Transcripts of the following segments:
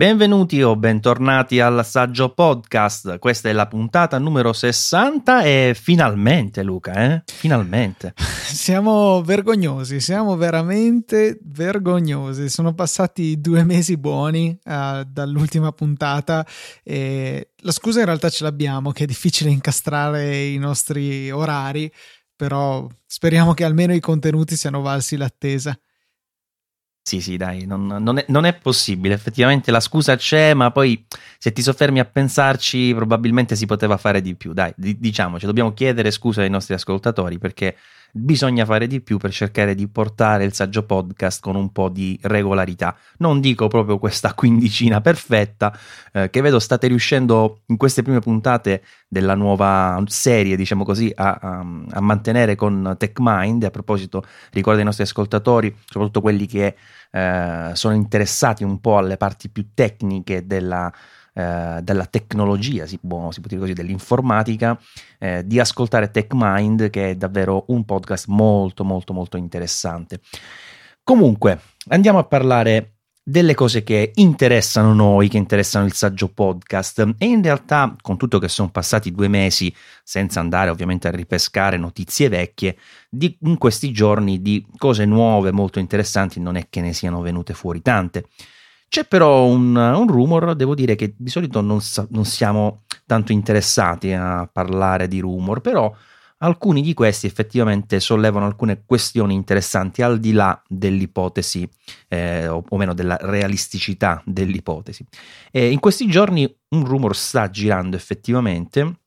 Benvenuti o bentornati al Saggio Podcast. Questa è la puntata numero 60 e finalmente, Luca, eh? Finalmente. Siamo vergognosi, siamo veramente vergognosi. Sono passati due mesi buoni uh, dall'ultima puntata e la scusa in realtà ce l'abbiamo, che è difficile incastrare i nostri orari, però speriamo che almeno i contenuti siano valsi l'attesa. Sì, sì, dai, non, non, è, non, è, possibile. Effettivamente la scusa c'è, ma poi se ti soffermi a pensarci, probabilmente si poteva fare di più. Dai, d- diciamoci, dobbiamo chiedere scusa ai nostri ascoltatori perché bisogna fare di più per cercare di portare il saggio podcast con un po' di regolarità. Non dico proprio questa quindicina perfetta eh, che vedo state riuscendo in queste prime puntate della nuova serie, diciamo così, a, a, a mantenere con TechMind. A proposito, ricordo ai nostri ascoltatori, soprattutto quelli che eh, sono interessati un po' alle parti più tecniche della eh, della tecnologia, si può, si può, dire così, dell'informatica, eh, di ascoltare TechMind, che è davvero un podcast molto, molto, molto interessante. Comunque, andiamo a parlare delle cose che interessano noi, che interessano il saggio podcast e in realtà con tutto che sono passati due mesi senza andare ovviamente a ripescare notizie vecchie, di, in questi giorni di cose nuove molto interessanti non è che ne siano venute fuori tante. C'è però un, un rumor, devo dire che di solito non, non, siamo tanto interessati a parlare di rumor, però alcuni di questi effettivamente sollevano alcune questioni interessanti al di là dell'ipotesi, eh, o, o, meno della realisticità dell'ipotesi. E in questi giorni un rumor sta girando effettivamente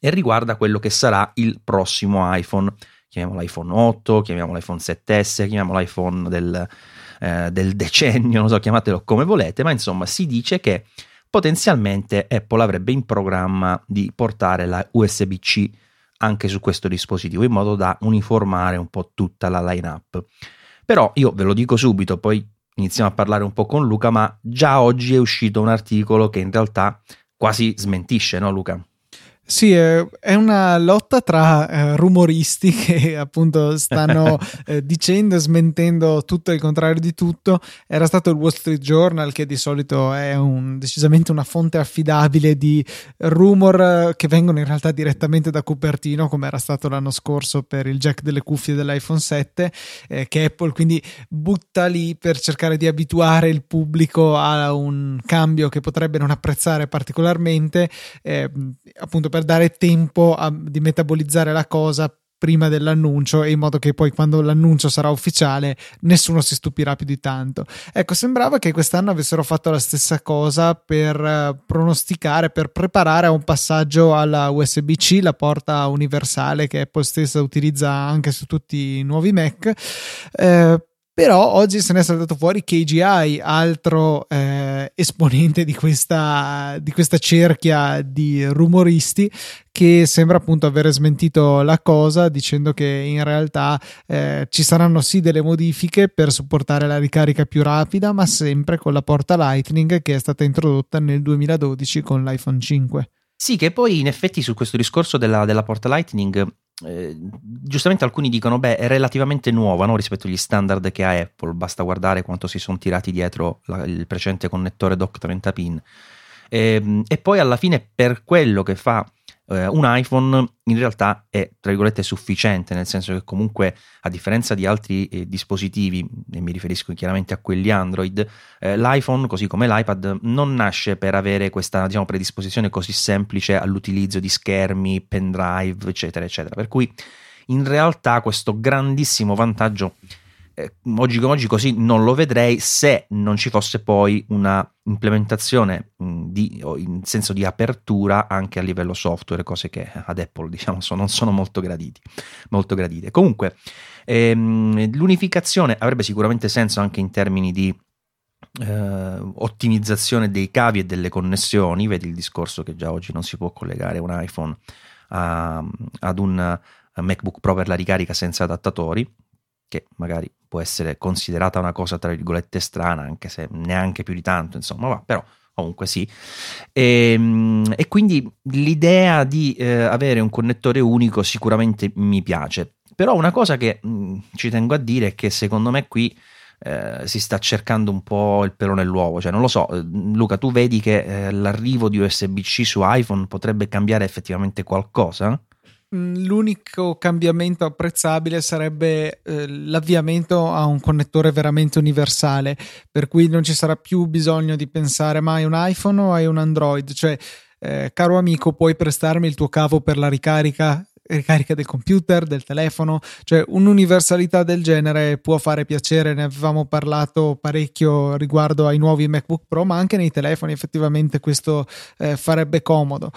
e riguarda quello che sarà il prossimo iPhone. Chiamiamolo iPhone 8, chiamiamolo iPhone 7S, chiamiamolo iPhone del eh, del decennio, non so, chiamatelo come volete, ma insomma si dice che potenzialmente Apple avrebbe in programma di portare la USB-C anche su questo dispositivo in modo da uniformare un po' tutta la line-up. Però io ve lo dico subito, poi iniziamo a parlare un po' con Luca, ma già oggi è uscito un articolo che in realtà quasi smentisce, no Luca? Sì, è una lotta tra eh, rumoristi che appunto stanno eh, dicendo e smentendo tutto il contrario di tutto. Era stato il Wall Street Journal, che di solito è un, decisamente una fonte affidabile di rumor eh, che vengono in realtà direttamente da Cupertino, come era stato l'anno scorso per il jack delle cuffie dell'iPhone 7, eh, che Apple quindi butta lì per cercare di abituare il pubblico a un cambio che potrebbe non apprezzare particolarmente, eh, appunto per dare tempo a, di metabolizzare la cosa prima dell'annuncio in modo che poi quando l'annuncio sarà ufficiale nessuno si stupirà più di tanto. Ecco, sembrava che quest'anno avessero fatto la stessa cosa per uh, pronosticare, per preparare un passaggio alla USB-C, la porta universale che Apple stessa utilizza anche su tutti i nuovi Mac. Eh, però oggi se ne è saltato fuori KGI, altro eh, esponente di questa, di questa cerchia di rumoristi che sembra appunto aver smentito la cosa dicendo che in realtà eh, ci saranno sì delle modifiche per supportare la ricarica più rapida, ma sempre con la porta Lightning che è stata introdotta nel 2012 con l'iPhone 5. Sì, che poi in effetti su questo discorso della, della porta Lightning eh, giustamente alcuni dicono beh è relativamente nuova no, rispetto agli standard che ha Apple basta guardare quanto si sono tirati dietro la, il precedente connettore dock 30 pin e, ehm, e poi alla fine per quello che fa eh, un iPhone in realtà è tra virgolette sufficiente, nel senso che comunque a differenza di altri eh, dispositivi, e mi riferisco chiaramente a quelli Android, eh, l'iPhone così come l'iPad non nasce per avere questa diciamo, predisposizione così semplice all'utilizzo di schermi, pendrive, eccetera, eccetera. Per cui in realtà questo grandissimo vantaggio eh, oggi come oggi così non lo vedrei se non ci fosse poi una implementazione di, in senso di apertura anche a livello software, cose che ad Apple diciamo sono, non sono molto, graditi, molto gradite. Comunque ehm, l'unificazione avrebbe sicuramente senso anche in termini di eh, ottimizzazione dei cavi e delle connessioni, vedi il discorso che già oggi non si può collegare un iPhone a, ad un MacBook Pro per la ricarica senza adattatori, che magari può essere considerata una cosa tra virgolette strana, anche se neanche più di tanto, insomma, va, però comunque sì. E, ehm, e quindi l'idea di eh, avere un connettore unico sicuramente mi piace. Però una cosa che mh, ci tengo a dire è che secondo me qui eh, si sta cercando un po' il pelo nell'uovo, cioè non lo so, eh, Luca, tu vedi che eh, l'arrivo di USB-C su iPhone potrebbe cambiare effettivamente qualcosa? Mm, l'unico cambiamento apprezzabile sarebbe eh, l'avviamento a un connettore veramente universale, per cui non ci sarà più bisogno di pensare ma hai un iPhone o hai un Android, cioè eh, caro amico puoi prestarmi il tuo cavo per la ricarica ricarica del computer, del telefono, cioè un'universalità del genere può fare piacere, ne avevamo parlato parecchio riguardo ai nuovi MacBook Pro, ma anche nei telefoni effettivamente questo eh, farebbe comodo.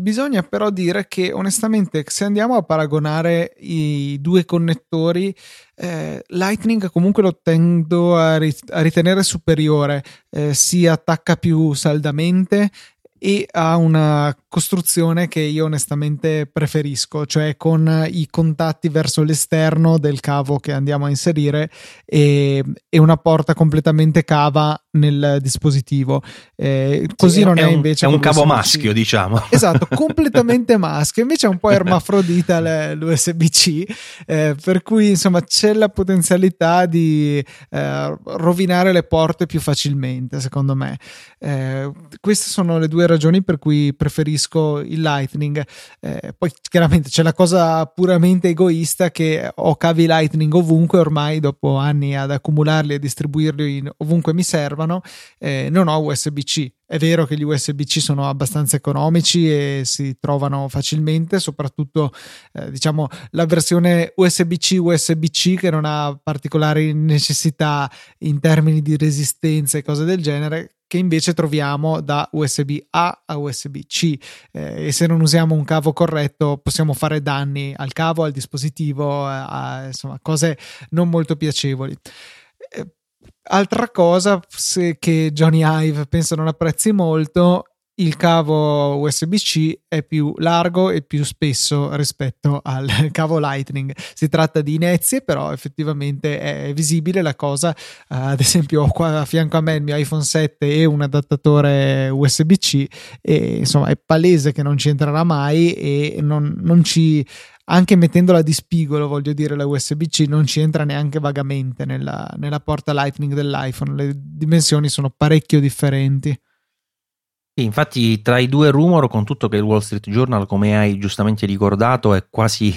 Bisogna però dire che onestamente se andiamo a paragonare i due connettori, eh, Lightning comunque lo tendo a, ritenere superiore, eh, si attacca più saldamente e ha una costruzione che io onestamente preferisco, cioè con i contatti verso l'esterno del cavo che andiamo a inserire e, e una porta completamente cava nel dispositivo. Eh, così sì, non è, è invece. È un cavo maschio, diciamo. Esatto, completamente maschio. Invece è un po' ermafrodita l'USB-C, eh, per cui insomma c'è la potenzialità di eh, rovinare le porte più facilmente, secondo me. Eh, queste sono le due ragioni per cui preferisco il Lightning. Eh, poi chiaramente c'è la cosa puramente egoista che ho cavi Lightning ovunque ormai dopo anni ad accumularli e distribuirli ovunque mi servano, eh, non ho USB-C. È vero che gli USB-C sono abbastanza economici e si trovano facilmente, soprattutto eh, diciamo la versione USB-C USB-C che non ha particolari necessità in termini di resistenza e cose del genere che invece troviamo da USB A a USB C eh, e se non usiamo un cavo corretto possiamo fare danni al cavo, al dispositivo, eh, a, insomma cose non molto piacevoli. Eh, altra cosa che Johnny Ive penso non apprezzi molto il cavo USB-C è più largo e più spesso rispetto al cavo Lightning. Si tratta di inezie, però effettivamente è visibile la cosa. Uh, ad esempio, ho qua a fianco a me il mio iPhone 7 e un adattatore USB-C, e insomma è palese che non ci entrerà mai e non, non ci anche mettendola di spigolo, voglio dire, la USB-C non ci entra neanche vagamente nella, nella porta Lightning dell'iPhone. Le dimensioni sono parecchio differenti infatti tra i due rumor, con tutto che il Wall Street Journal, come hai giustamente ricordato, è quasi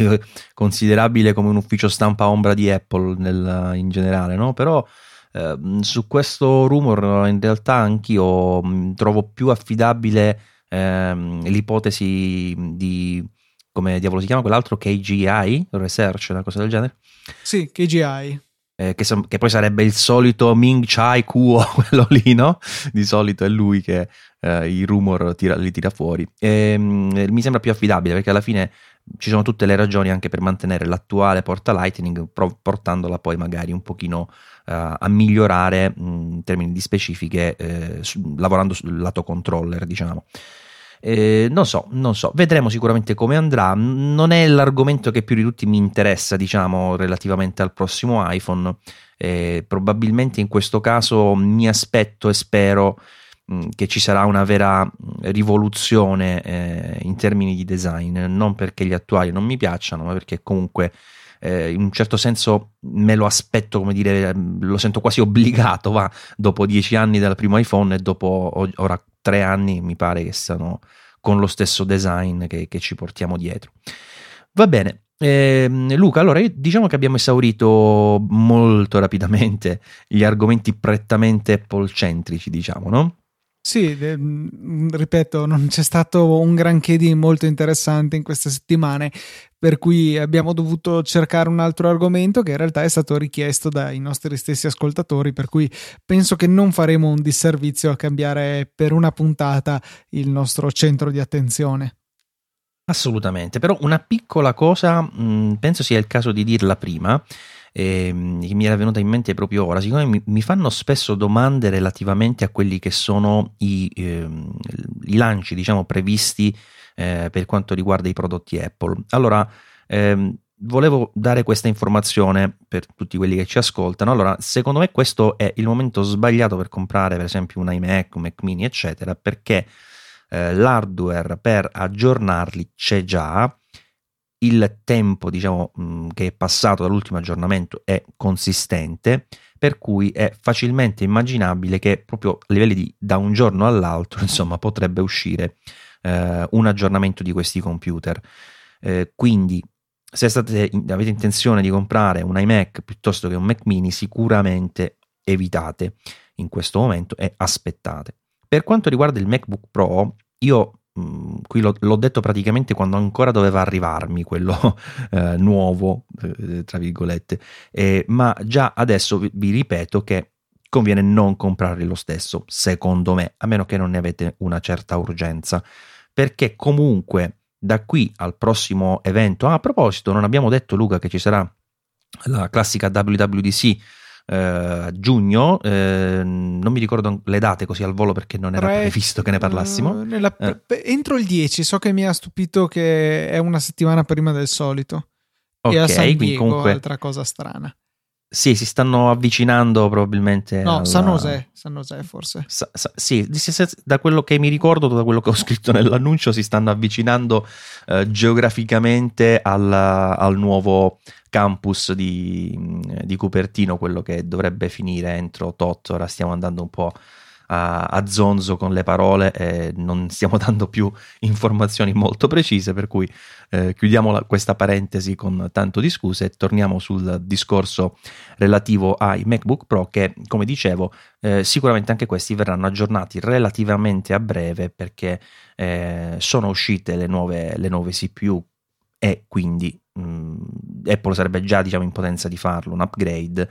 considerabile come un ufficio stampa ombra di Apple nel, in generale, no? Però eh, su questo rumor in realtà anch'io mm, trovo più affidabile eh, l'ipotesi di, come diavolo si chiama quell'altro, KGI, Research, una cosa del genere. Sì, KGI eh, che, che, poi sarebbe il solito Ming Chai Kuo, quello lì, no? Di solito è lui che eh, i rumor tira, li tira fuori. E, mh, mi sembra più affidabile perché alla fine ci sono tutte le ragioni anche per mantenere l'attuale porta Lightning, pro, portandola poi magari un pochino uh, a migliorare mh, in termini di specifiche, eh, su, lavorando sul lato controller, diciamo. Eh, non so, non so, vedremo sicuramente come andrà. Non è l'argomento che più di tutti mi interessa, diciamo, relativamente al prossimo iPhone. Eh, probabilmente in questo caso mi aspetto e spero mh, che ci sarà una vera rivoluzione eh, in termini di design, non perché gli attuali non mi piacciono, ma perché comunque eh, in un certo senso me lo aspetto, come dire, lo sento quasi obbligato, va, dopo dieci anni dal primo iPhone e dopo ora tre anni mi pare che siano con lo stesso design che, che ci portiamo dietro. Va bene, eh, Luca, allora diciamo che abbiamo esaurito molto rapidamente gli argomenti prettamente Apple-centrici, diciamo, no? Sì, mm, ripeto, non c'è stato un granché di molto interessante in queste settimane, per cui abbiamo dovuto cercare un altro argomento che in realtà è stato richiesto dai nostri stessi ascoltatori, per cui penso che non faremo un disservizio a cambiare per una puntata il nostro centro di attenzione. Assolutamente, però una piccola cosa, mh, mm, penso sia il caso di dirla prima eh, che mi era venuta in mente proprio ora, siccome mi, mi, fanno spesso domande relativamente a quelli che sono i, eh, i lanci, diciamo, previsti eh, per quanto riguarda i prodotti Apple. Allora, ehm, volevo dare questa informazione per tutti quelli che ci ascoltano. Allora, secondo me questo è il momento sbagliato per comprare, per esempio, un iMac, un Mac mini, eccetera, perché eh, l'hardware per aggiornarli c'è già il tempo diciamo, mh, che è passato dall'ultimo aggiornamento è consistente, per cui è facilmente immaginabile che proprio a livelli di da un giorno all'altro insomma, potrebbe uscire eh, un aggiornamento di questi computer. Eh, quindi se state, avete intenzione di comprare un iMac piuttosto che un Mac mini, sicuramente evitate in questo momento e aspettate. Per quanto riguarda il MacBook Pro, io mm, qui l'ho, l'ho, detto praticamente quando ancora doveva arrivarmi quello eh, nuovo, eh, tra virgolette, eh, ma già adesso vi, vi ripeto che conviene non comprarli lo stesso, secondo me, a meno che non ne avete una certa urgenza, perché comunque da qui al prossimo evento, ah, a proposito, non abbiamo detto Luca che ci sarà la classica WWDC eh, giugno, eh, non mi ricordo le date così al volo perché non era Pre- previsto che ne parlassimo. Nella, eh. entro il 10, so che mi ha stupito che è una settimana prima del solito. Ok, e a San Diego, comunque, altra cosa strana. Sì, si stanno avvicinando probabilmente. No, alla... San José, San José forse. Sa, sa, sì, da quello che mi ricordo, da quello che ho scritto nell'annuncio, si stanno avvicinando eh, geograficamente al, al, nuovo campus di, di, Cupertino, quello che dovrebbe finire entro tot. Ora stiamo andando un po' a, a zonzo con le parole e non stiamo dando più informazioni molto precise, per cui eh, chiudiamo la, questa parentesi con tanto di scuse e torniamo sul discorso relativo ai MacBook Pro che, come dicevo, eh, sicuramente anche questi verranno aggiornati relativamente a breve perché eh, sono uscite le nuove, le nuove CPU e quindi mh, mm, Apple sarebbe già diciamo, in potenza di farlo, un upgrade.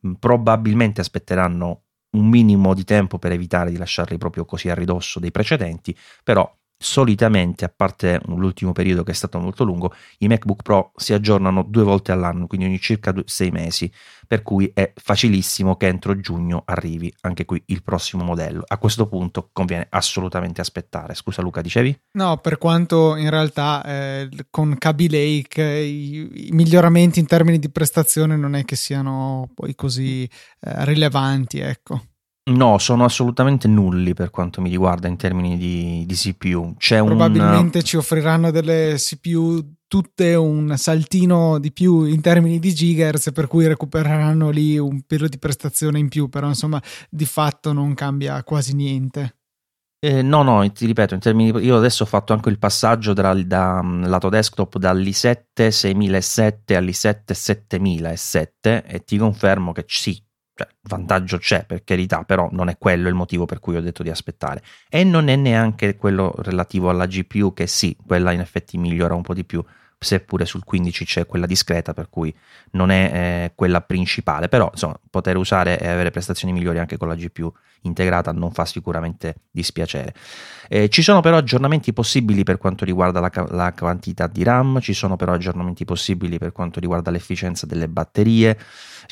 Mh, probabilmente aspetteranno un minimo di tempo per evitare di lasciarli proprio così a ridosso dei precedenti, però solitamente, a parte l'ultimo periodo che è stato molto lungo, i MacBook Pro si aggiornano due volte all'anno, quindi ogni circa due, sei mesi, per cui è facilissimo che entro giugno arrivi anche qui il prossimo modello. A questo punto conviene assolutamente aspettare. Scusa Luca, dicevi? No, per quanto in realtà eh, con Kaby Lake i, i, miglioramenti in termini di prestazione non è che siano poi così eh, rilevanti, ecco. No, sono assolutamente nulli per quanto mi riguarda in termini di, di CPU. C'è Probabilmente un... ci offriranno delle CPU tutte un saltino di più in termini di gigahertz, per cui recupereranno lì un pelo di prestazione in più, però insomma di fatto non cambia quasi niente. Eh, no, no, ti ripeto, in termini di, io adesso ho fatto anche il passaggio da, da lato desktop dall'i7 6007 all'i7 7007 e ti confermo che sì, cioè, vantaggio c'è per carità, però non è quello il motivo per cui ho detto di aspettare. E non è neanche quello relativo alla GPU, che sì, quella in effetti migliora un po' di più, seppure sul 15 c'è quella discreta, per cui non è eh, quella principale, però insomma, poter usare e avere prestazioni migliori anche con la GPU integrata non fa sicuramente dispiacere. Eh, ci sono però aggiornamenti possibili per quanto riguarda la, la, quantità di RAM, ci sono però aggiornamenti possibili per quanto riguarda l'efficienza delle batterie,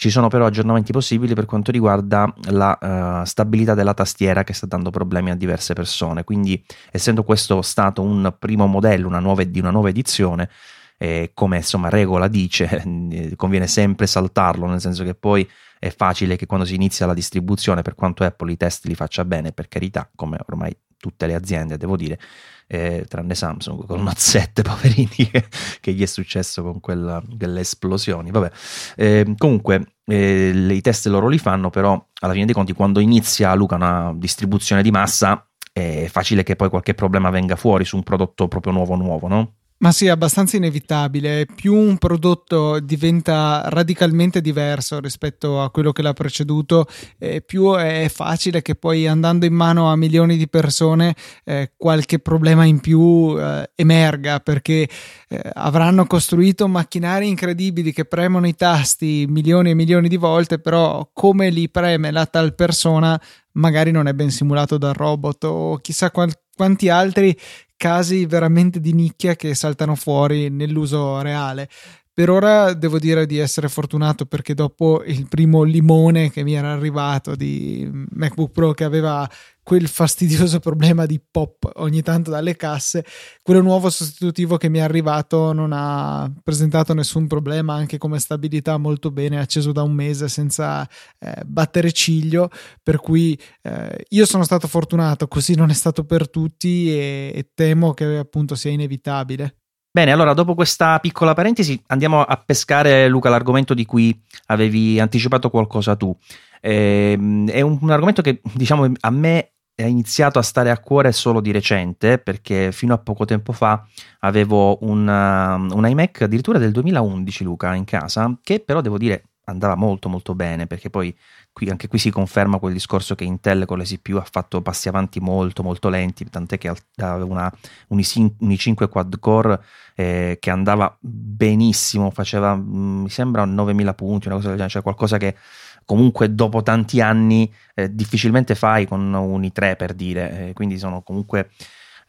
ci sono però aggiornamenti possibili per quanto riguarda la uh, stabilità della tastiera che sta dando problemi a diverse persone, quindi essendo questo stato un primo modello una nuova, di una nuova edizione, eh, come insomma regola dice, conviene sempre saltarlo, nel senso che poi è facile che quando si inizia la distribuzione, per quanto Apple i test li faccia bene, per carità, come ormai tutte le aziende, devo dire, eh, tranne Samsung con Note 7, poverini, che, che, gli è successo con quella delle esplosioni. Vabbè, eh, comunque eh, i test loro li fanno, però alla fine dei conti, quando inizia Luca una distribuzione di massa, è facile che poi qualche problema venga fuori su un prodotto proprio nuovo nuovo, no? Ma sì, è abbastanza inevitabile. Più un prodotto diventa radicalmente diverso rispetto a quello che l'ha preceduto, eh, più è facile che poi andando in mano a milioni di persone eh, qualche problema in più eh, emerga perché eh, avranno costruito macchinari incredibili che premono i tasti milioni e milioni di volte, però come li preme la tal persona magari non è ben simulato dal robot o chissà qual- quanti altri casi veramente di nicchia che saltano fuori nell'uso reale. Per ora devo dire di essere fortunato perché dopo il primo limone che mi era arrivato di MacBook Pro che aveva quel fastidioso problema di pop ogni tanto dalle casse, quello nuovo sostitutivo che mi è arrivato non ha presentato nessun problema, anche come stabilità molto bene, acceso da un mese senza eh, battere ciglio, per cui eh, io sono stato fortunato, così non è stato per tutti e, e temo che appunto sia inevitabile. Bene, allora dopo questa piccola parentesi andiamo a pescare, Luca, l'argomento di cui avevi anticipato qualcosa tu. Eh, è un, un, argomento che diciamo a me è iniziato a stare a cuore solo di recente, perché fino a poco tempo fa avevo un, un iMac addirittura del 2011, Luca, in casa, che però devo dire andava molto molto bene, perché poi qui, anche qui si conferma quel discorso che Intel con le CPU ha fatto passi avanti molto molto lenti, tant'è che aveva un, i5 quad core eh, che andava benissimo, faceva mm, mi sembra 9000 punti, una cosa del genere, cioè qualcosa che comunque dopo tanti anni eh, difficilmente fai con un i3 per dire, eh, quindi sono comunque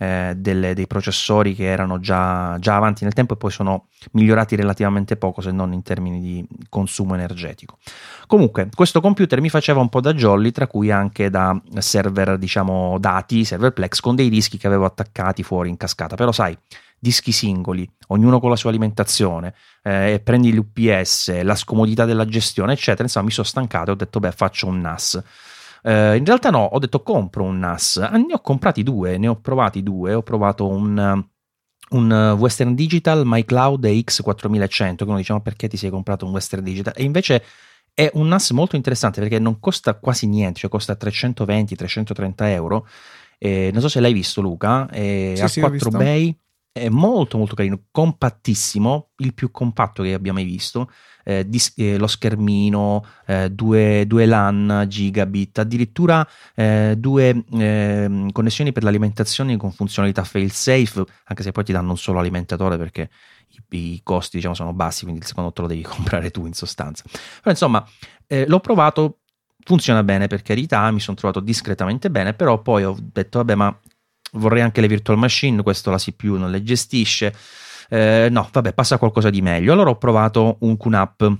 eh, delle, dei processori che erano già, già, avanti nel tempo e poi sono migliorati relativamente poco se non in termini di consumo energetico. Comunque, questo computer mi faceva un po' da jolly, tra cui anche da server, diciamo, dati, server Plex, con dei dischi che avevo attaccati fuori in cascata. Però sai, dischi singoli, ognuno con la sua alimentazione, eh, prendi l'UPS, la scomodità della gestione, eccetera. Insomma, mi sono stancato e ho detto, beh, faccio un NAS. Uh, in realtà no, ho detto compro un NAS, ah, ne ho comprati due, ne ho provati due, ho provato un, un Western Digital MyCloud X4100, che uno diciamo perché ti sei comprato un Western Digital, e invece è un NAS molto interessante perché non costa quasi niente, cioè costa 320-330 euro, eh, non so se l'hai visto Luca, eh, sì, ha sì, 4 bay, è molto molto carino, compattissimo, il più compatto che abbia mai visto, eh, dis- eh, lo schermino, eh, due, due, LAN gigabit, addirittura eh, due ehm, connessioni per l'alimentazione con funzionalità fail-safe, anche se poi ti danno un solo alimentatore perché i, i costi diciamo, sono bassi, quindi il secondo te lo devi comprare tu in sostanza. Però insomma, eh, l'ho provato, funziona bene per carità, mi sono trovato discretamente bene, però poi ho detto vabbè ma vorrei anche le virtual machine, questo la CPU non le gestisce. Eh, no, vabbè, passa qualcosa di meglio. Allora ho provato un QNAP.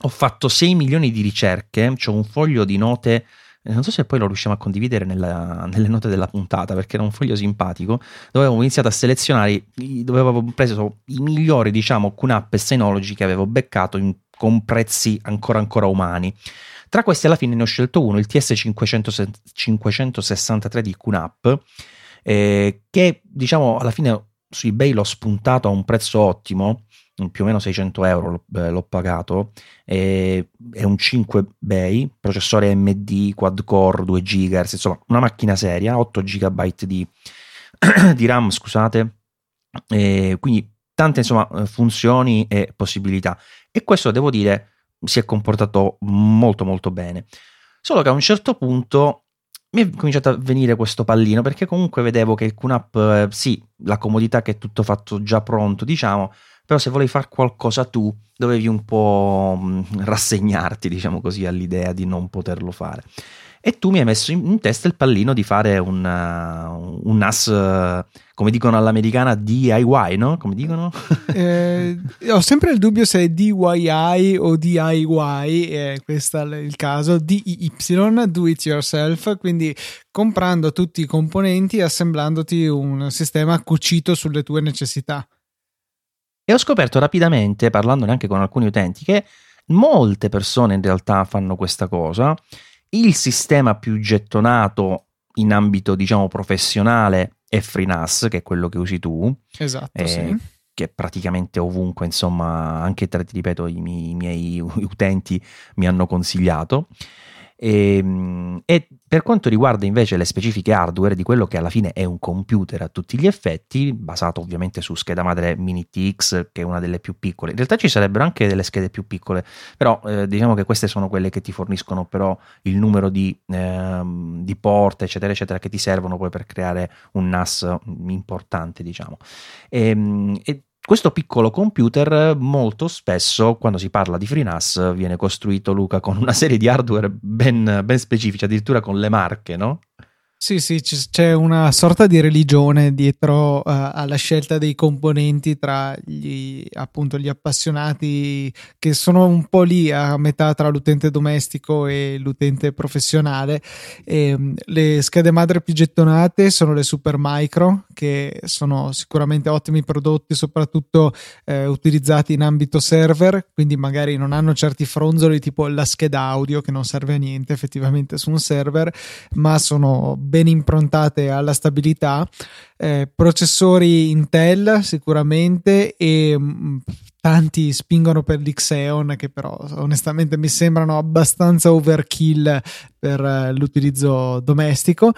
Ho fatto 6 milioni di ricerche, ho un foglio di note eh, non so se poi lo riusciamo a condividere nella, nelle note della puntata perché era un foglio simpatico dove avevo iniziato a selezionare dove avevo preso i migliori diciamo QNAP e Synology che avevo beccato in, con prezzi ancora ancora umani tra questi alla fine ne ho scelto uno il TS563 di QNAP eh, che diciamo alla fine su eBay l'ho spuntato a un prezzo ottimo, più o meno 600 euro l'ho, eh, l'ho pagato, eh, è un 5 bay, processore AMD, quad core, 2 GHz, insomma una macchina seria, 8 GB di, di RAM, scusate, quindi tante insomma funzioni e possibilità e questo devo dire si è comportato molto molto bene. Solo che a un certo punto mi è cominciato a venire questo pallino perché comunque vedevo che il QNAP, eh, sì, la comodità che è tutto fatto già pronto, diciamo, però se volevi fare qualcosa tu dovevi un po' mm, rassegnarti, diciamo così, all'idea di non poterlo fare. E tu mi hai messo in, testa il pallino di fare un, uh, un NAS, uh, come dicono all'americana, DIY, no? Come dicono? eh, ho sempre il dubbio se è DIY o DIY, eh, questo è il caso, DIY, do it yourself, quindi comprando tutti i componenti e assemblandoti un sistema cucito sulle tue necessità. E ho scoperto rapidamente, parlandone anche con alcuni utenti, che molte persone in realtà fanno questa cosa il sistema più gettonato in ambito, diciamo, professionale è FreeNAS, che è quello che usi tu. Esatto, eh, sì. Che praticamente ovunque, insomma, anche tra, ti ripeto, i miei, i miei utenti mi hanno consigliato. E, ehm, e, per quanto riguarda invece le specifiche hardware di quello che alla fine è un computer a tutti gli effetti, basato ovviamente su scheda madre Mini TX, che è una delle più piccole, in realtà ci sarebbero anche delle schede più piccole, però eh, diciamo che queste sono quelle che ti forniscono però il numero di, eh, di porte, eccetera, eccetera, che ti servono poi per creare un NAS importante, diciamo. E, ehm, e questo piccolo computer molto spesso quando si parla di FreeNAS viene costruito Luca con una serie di hardware ben, ben specifici, addirittura con le marche, no? Sì, sì, c'è una sorta di religione dietro uh, alla scelta dei componenti tra gli, appunto, gli appassionati che sono un po' lì a metà tra l'utente domestico e l'utente professionale. E, um, le schede madre più gettonate sono le Supermicro, che sono sicuramente ottimi prodotti, soprattutto eh, utilizzati in ambito server, quindi magari non hanno certi fronzoli tipo la scheda audio che non serve a niente effettivamente su un server, ma sono ben improntate alla stabilità, eh, processori Intel sicuramente e mm, tanti spingono per l'Xeon che però onestamente mi sembrano abbastanza overkill per eh, l'utilizzo domestico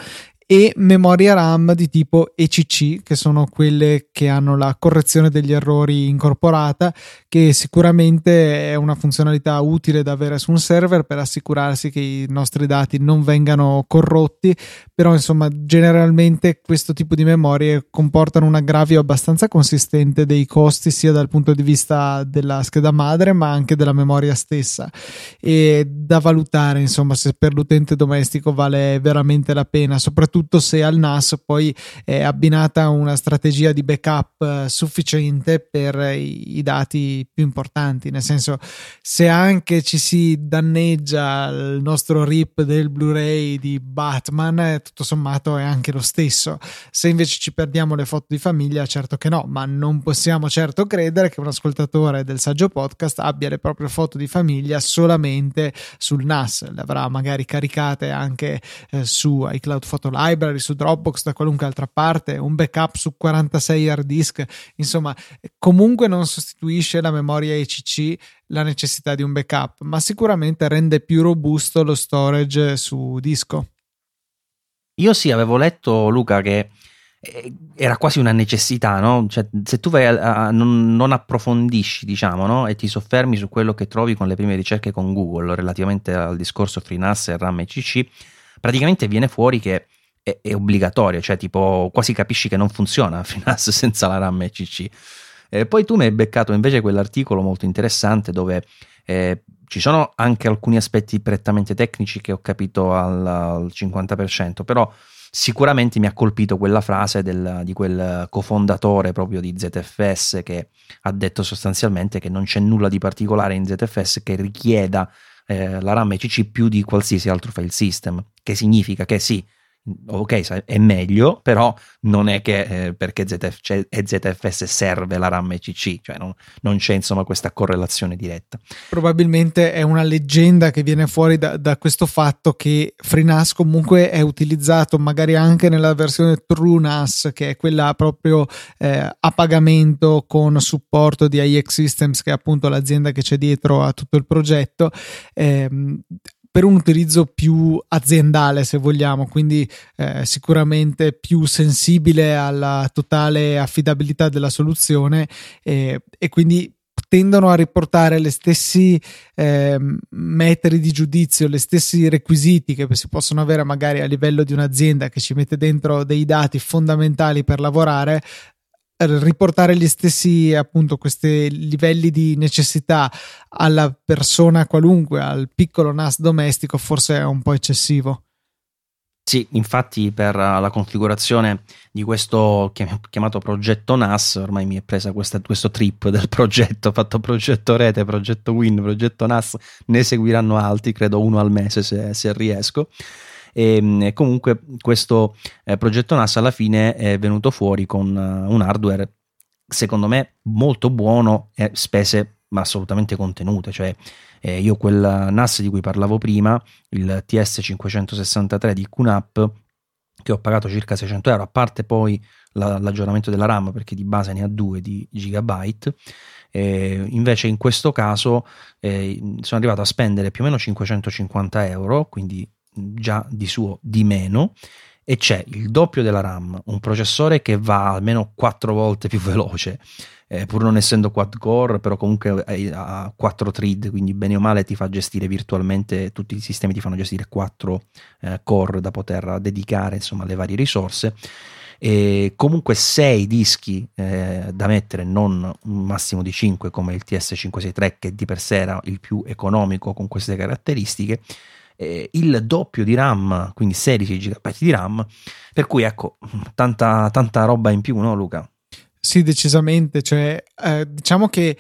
e memoria RAM di tipo ECC, che sono quelle che hanno la correzione degli errori incorporata, che sicuramente è una funzionalità utile da avere su un server per assicurarsi che i nostri dati non vengano corrotti, però insomma generalmente questo tipo di memorie comportano un aggravio abbastanza consistente dei costi sia dal punto di vista della scheda madre ma anche della memoria stessa. E da valutare insomma se per l'utente domestico vale veramente la pena, soprattutto soprattutto se al NAS poi è abbinata una strategia di backup eh, sufficiente per i, dati più importanti, nel senso se anche ci si danneggia il nostro RIP del Blu-ray di Batman, eh, tutto sommato è anche lo stesso. Se invece ci perdiamo le foto di famiglia, certo che no, ma non possiamo certo credere che un ascoltatore del saggio podcast abbia le proprie foto di famiglia solamente sul NAS, le avrà magari caricate anche eh, su iCloud Photo Live library su Dropbox da qualunque altra parte, un backup su 46 hard disk, insomma, comunque non sostituisce la memoria ECC la necessità di un backup, ma sicuramente rende più robusto lo storage su disco. Io sì, avevo letto Luca che eh, era quasi una necessità, no? Cioè, se tu vai a, a, non, non, approfondisci, diciamo, no? E ti soffermi su quello che trovi con le prime ricerche con Google relativamente al discorso FreeNAS e RAM ECC, praticamente viene fuori che è, è obbligatorio, cioè tipo quasi capisci che non funziona FreeNAS senza la RAM ECC. Eh, poi tu mi hai beccato invece quell'articolo molto interessante dove eh, ci sono anche alcuni aspetti prettamente tecnici che ho capito al, al 50%, però sicuramente mi ha colpito quella frase del, di quel cofondatore proprio di ZFS che ha detto sostanzialmente che non c'è nulla di particolare in ZFS che richieda eh, la RAM ECC più di qualsiasi altro file system, che significa che sì, ok, è meglio, però non è che eh, perché ZF, cioè, ZFS serve la RAM ECC, cioè non, non, c'è insomma questa correlazione diretta. Probabilmente è una leggenda che viene fuori da, da, questo fatto che FreeNAS comunque è utilizzato magari anche nella versione TrueNAS, che è quella proprio eh, a pagamento con supporto di IX Systems, che è appunto l'azienda che c'è dietro a tutto il progetto. Eh, per un utilizzo più aziendale, se vogliamo, quindi eh, sicuramente più sensibile alla totale affidabilità della soluzione eh, e quindi tendono a riportare le stessi eh, metri di giudizio, le stessi requisiti che si possono avere magari a livello di un'azienda che ci mette dentro dei dati fondamentali per lavorare riportare gli stessi appunto questi livelli di necessità alla persona qualunque, al piccolo NAS domestico, forse è un po' eccessivo. Sì, infatti per la configurazione di questo chiamato progetto NAS, ormai mi è presa questa, questo trip del progetto, fatto progetto rete, progetto Win, progetto NAS, ne seguiranno altri, credo uno al mese se, se riesco. Ehm, e, comunque questo eh, progetto NAS alla fine è venuto fuori con uh, un hardware secondo me molto buono e spese ma assolutamente contenute. Cioè eh, io quel NAS di cui parlavo prima il TS563 di QNAP che ho pagato circa 600 euro a parte poi la, l'aggiornamento della RAM perché di base ne ha 2 di gigabyte eh, invece in questo caso eh, sono arrivato a spendere più o meno 550 euro quindi già di suo di meno e c'è il doppio della RAM, un processore che va almeno quattro volte più veloce, eh, pur non essendo quad core, però comunque ha 4 thread, quindi bene o male ti fa gestire virtualmente, tutti i sistemi ti fanno gestire 4 eh, core da poter dedicare insomma alle varie risorse. E comunque 6 dischi eh, da mettere, non un massimo di 5 come il TS563 che di per sé era il più economico con queste caratteristiche eh, il doppio di RAM, quindi 16 GB di RAM, per cui ecco, tanta, tanta roba in più, no Luca? Sì, decisamente, cioè eh, diciamo che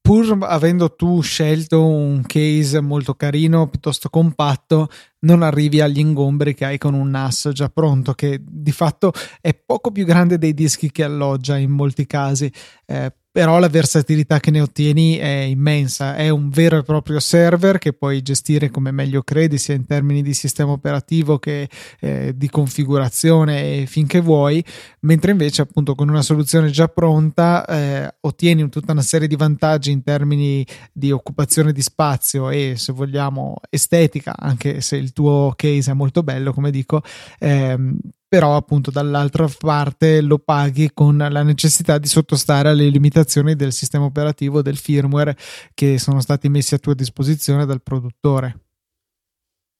pur avendo tu scelto un case molto carino, piuttosto compatto, non arrivi agli ingombri che hai con un NAS già pronto, che di fatto è poco più grande dei dischi che alloggia in molti casi. Eh, però la versatilità che ne ottieni è immensa, è un vero e proprio server che puoi gestire come meglio credi, sia in termini di sistema operativo che eh, di configurazione finché vuoi, mentre invece appunto con una soluzione già pronta eh, ottieni tutta una serie di vantaggi in termini di occupazione di spazio e se vogliamo estetica, anche se il tuo case è molto bello, come dico, ehm, però appunto dall'altra parte lo paghi con la necessità di sottostare alle limitazioni del sistema operativo del firmware che sono stati messi a tua disposizione dal produttore.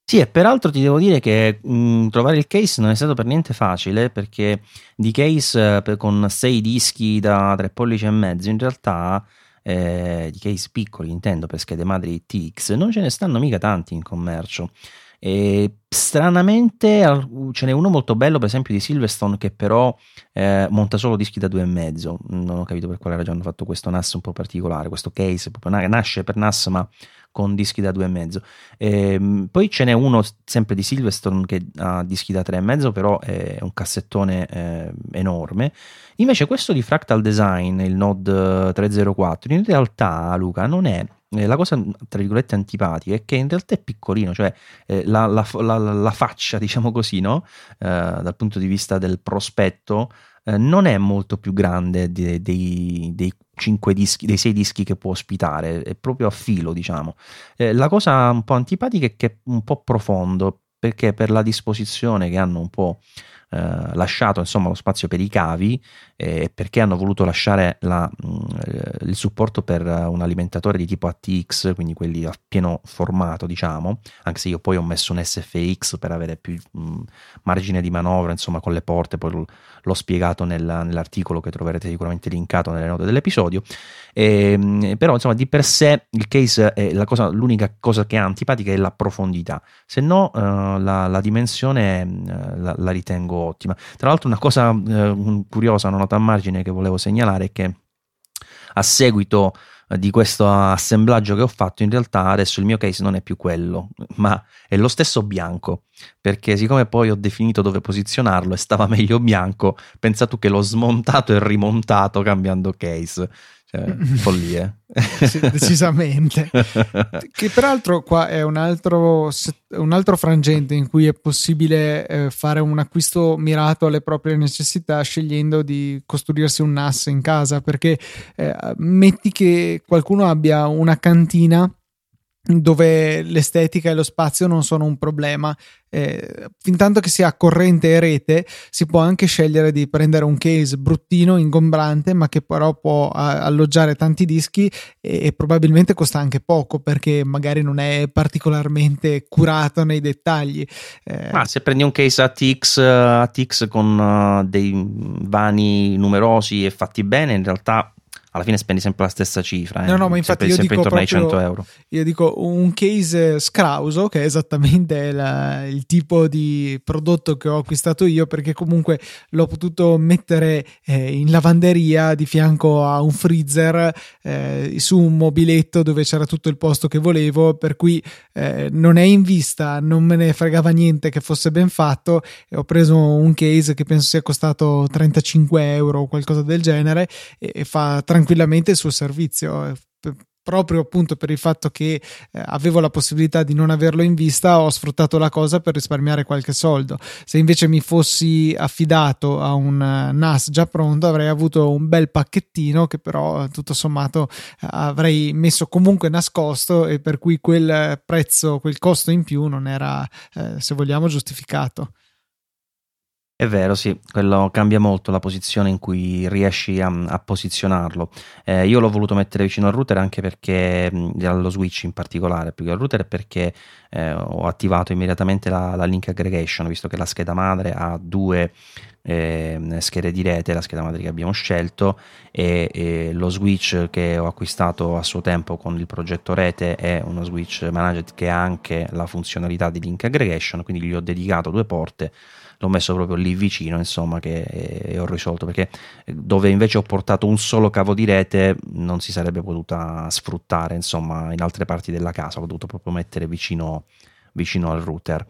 Sì, e peraltro ti devo dire che mh, trovare il case non è stato per niente facile perché di case eh, con 6 dischi da 3 pollici e mezzo in realtà eh, di case piccoli intendo per schede madri TX non ce ne stanno mica tanti in commercio e stranamente ce n'è uno molto bello, per esempio, di Silverstone, che però eh, monta solo dischi da due e mezzo. Non ho capito per quale ragione hanno fatto questo NAS un po' particolare, questo case, nasce per NAS, ma con dischi da due e mezzo. Ehm, poi ce n'è uno sempre di Silverstone che ha dischi da tre e mezzo, però è un cassettone eh, enorme. Invece questo di Fractal Design, il Node 304, in realtà, Luca, non è eh, la cosa tra virgolette antipatica è che in realtà è piccolino, cioè eh, la, la, la, la, faccia, diciamo così, no? eh, dal punto di vista del prospetto, eh, non è molto più grande dei, dei, dei 5 dischi, dei 6 dischi che può ospitare, è proprio a filo, diciamo. Eh, la cosa un po' antipatica è che è un po' profondo, perché per la disposizione che hanno un po' eh, lasciato insomma, lo spazio per i cavi eh, perché hanno voluto lasciare la, mh, mm, il supporto per un alimentatore di tipo ATX, quindi quelli a pieno formato, diciamo, anche se io poi ho messo un SFX per avere più mh, mm, margine di manovra, insomma, con le porte, poi l'ho spiegato nel, nell'articolo che troverete sicuramente linkato nelle note dell'episodio. E, ehm, però, insomma, di per sé il case è la cosa, l'unica cosa che è antipatica è la profondità, se no uh, la, la, dimensione uh, la, la ritengo ottima. Tra l'altro una cosa eh, curiosa, una nota a margine che volevo segnalare è che a seguito eh, di questo assemblaggio che ho fatto, in realtà adesso il mio case non è più quello, ma è lo stesso bianco, perché siccome poi ho definito dove posizionarlo e stava meglio bianco, pensa tu che l'ho smontato e rimontato cambiando case. Cioè, follie. Sì, decisamente. che peraltro qua è un altro, un altro, frangente in cui è possibile eh, fare un acquisto mirato alle proprie necessità scegliendo di costruirsi un NAS in casa perché eh, metti che qualcuno abbia una cantina dove l'estetica e lo spazio non sono un problema. Eh, fin che si ha corrente e rete, si può anche scegliere di prendere un case bruttino, ingombrante, ma che però può alloggiare tanti dischi e, e, probabilmente costa anche poco perché magari non è particolarmente curato nei dettagli. Eh, ma se prendi un case ATX, ATX con uh, dei vani numerosi e fatti bene, in realtà alla fine spendi sempre la stessa cifra. Eh? No, no, ma infatti sempre, io sempre dico proprio, ai 100 euro. Io dico un case scrauso, che è esattamente la, il tipo di prodotto che ho acquistato io, perché comunque l'ho potuto mettere eh, in lavanderia di fianco a un freezer eh, su un mobiletto dove c'era tutto il posto che volevo, per cui eh, non è in vista, non me ne fregava niente che fosse ben fatto. Ho preso un case che penso sia costato 35 euro o qualcosa del genere e, e fa tranquillamente tranquillamente il suo servizio eh, proprio appunto per il fatto che eh, avevo la possibilità di non averlo in vista, ho sfruttato la cosa per risparmiare qualche soldo. Se invece mi fossi affidato a un uh, NAS già pronto, avrei avuto un bel pacchettino che però tutto sommato avrei messo comunque nascosto e per cui quel prezzo, quel costo in più non era, uh, se vogliamo, giustificato. È vero, sì, quello cambia molto la posizione in cui riesci a, a posizionarlo. Eh, io l'ho voluto mettere vicino al router anche perché, allo switch in particolare, più che al router, perché eh, ho attivato immediatamente la, la, link aggregation, visto che la scheda madre ha due eh, schede di rete, la scheda madre che abbiamo scelto, e, e, lo switch che ho acquistato a suo tempo con il progetto rete è uno switch managed che ha anche la funzionalità di link aggregation, quindi gli ho dedicato due porte l'ho messo proprio lì vicino, insomma, che e ho risolto perché eh, dove invece ho portato un solo cavo di rete non si sarebbe potuta sfruttare, insomma, in altre parti della casa, ho dovuto proprio mettere vicino, vicino al router.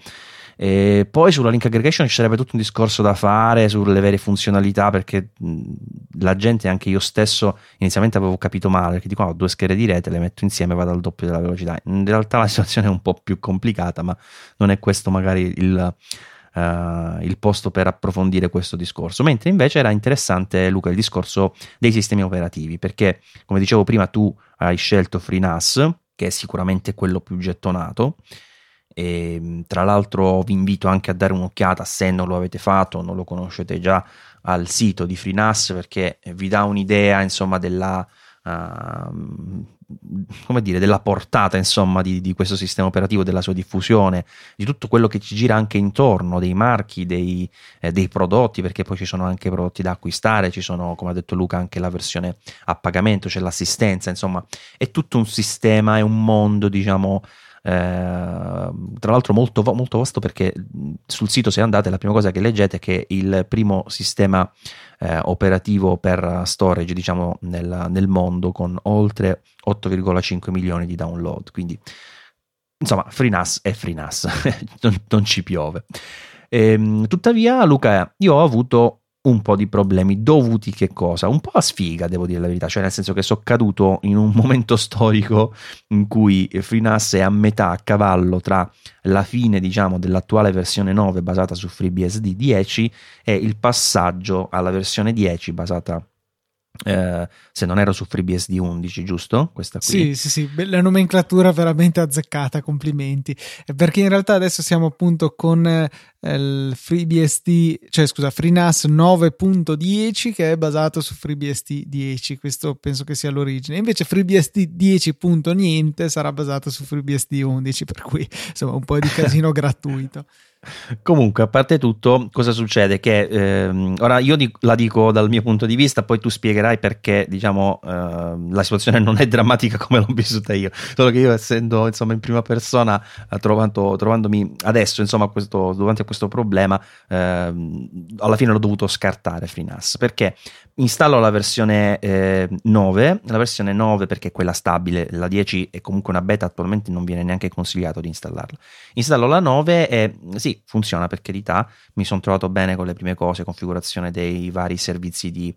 E poi sulla link aggregation ci sarebbe tutto un discorso da fare sulle vere funzionalità perché la gente, anche io stesso, inizialmente avevo capito male perché dico oh, due schede di rete, le metto insieme e vado al doppio della velocità. In realtà la situazione è un po' più complicata, ma non è questo magari il, uh, il posto per approfondire questo discorso. Mentre invece era interessante, Luca, il discorso dei sistemi operativi perché, come dicevo prima, tu hai scelto FreeNAS, che è sicuramente quello più gettonato e, ehm, tra l'altro vi invito anche a dare un'occhiata se non lo avete fatto, non lo conoscete già al sito di FreeNAS perché vi dà un'idea insomma della, uh, come dire, della portata insomma di, di, questo sistema operativo, della sua diffusione, di tutto quello che ci gira anche intorno, dei marchi, dei, eh, dei prodotti, perché poi ci sono anche prodotti da acquistare, ci sono come ha detto Luca anche la versione a pagamento, c'è l'assistenza, insomma è tutto un sistema, è un mondo diciamo tra l'altro molto, molto vasto perché sul sito se andate la prima cosa che leggete è che il primo sistema eh, operativo per storage diciamo nel, nel mondo con oltre 8,5 milioni di download. Quindi insomma FreeNAS è FreeNAS non, non ci piove. Ehm, tuttavia Luca io ho avuto un po' di problemi dovuti che cosa? Un po' a sfiga, devo dire la verità, cioè nel senso che sono caduto in un momento storico in cui FreeNAS è a metà, a cavallo tra la fine, diciamo, dell'attuale versione 9 basata su FreeBSD 10 e il passaggio alla versione 10 basata eh, se non ero su FreeBSD 11, giusto? Questa qui. Sì, sì, sì, la nomenclatura veramente azzeccata, complimenti. Perché in realtà adesso siamo appunto con eh, il FreeBSD, cioè scusa, FreeNAS 9.10 che è basato su FreeBSD 10, questo penso che sia l'origine. Invece FreeBSD 10. niente sarà basato su FreeBSD 11, per cui insomma un po' di casino gratuito. Comunque, a parte tutto, cosa succede? Che ehm, ora io dico, la dico dal mio punto di vista, poi tu spiegherai perché diciamo eh, la situazione non è drammatica come l'ho vissuta io. Solo che io, essendo insomma in prima persona, trovando, trovandomi adesso insomma questo, davanti a questo problema, ehm, alla fine l'ho dovuto scartare FreeNAS perché installo la versione eh, 9, la versione 9 perché è quella stabile, la 10 è comunque una beta, attualmente non viene neanche consigliato di installarla. Installo la 9 e sì, funziona per carità, mi sono trovato bene con le prime cose, configurazione dei vari servizi di,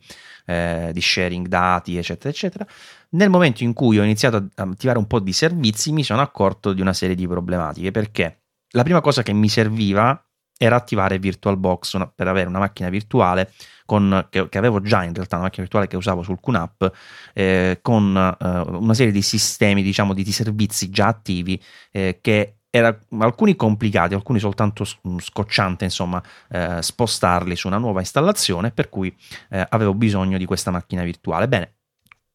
eh, di sharing dati, eccetera, eccetera. Nel momento in cui ho iniziato ad attivare un po' di servizi, mi sono accorto di una serie di problematiche perché la prima cosa che mi serviva era attivare VirtualBox una, per avere una macchina virtuale con, che, che, avevo già in realtà una macchina virtuale che usavo sul QNAP eh, con eh, una serie di sistemi diciamo di, di servizi già attivi eh, che era, alcuni complicati, alcuni soltanto scocciante, insomma, eh, spostarli su una nuova installazione, per cui eh, avevo bisogno di questa macchina virtuale. Bene,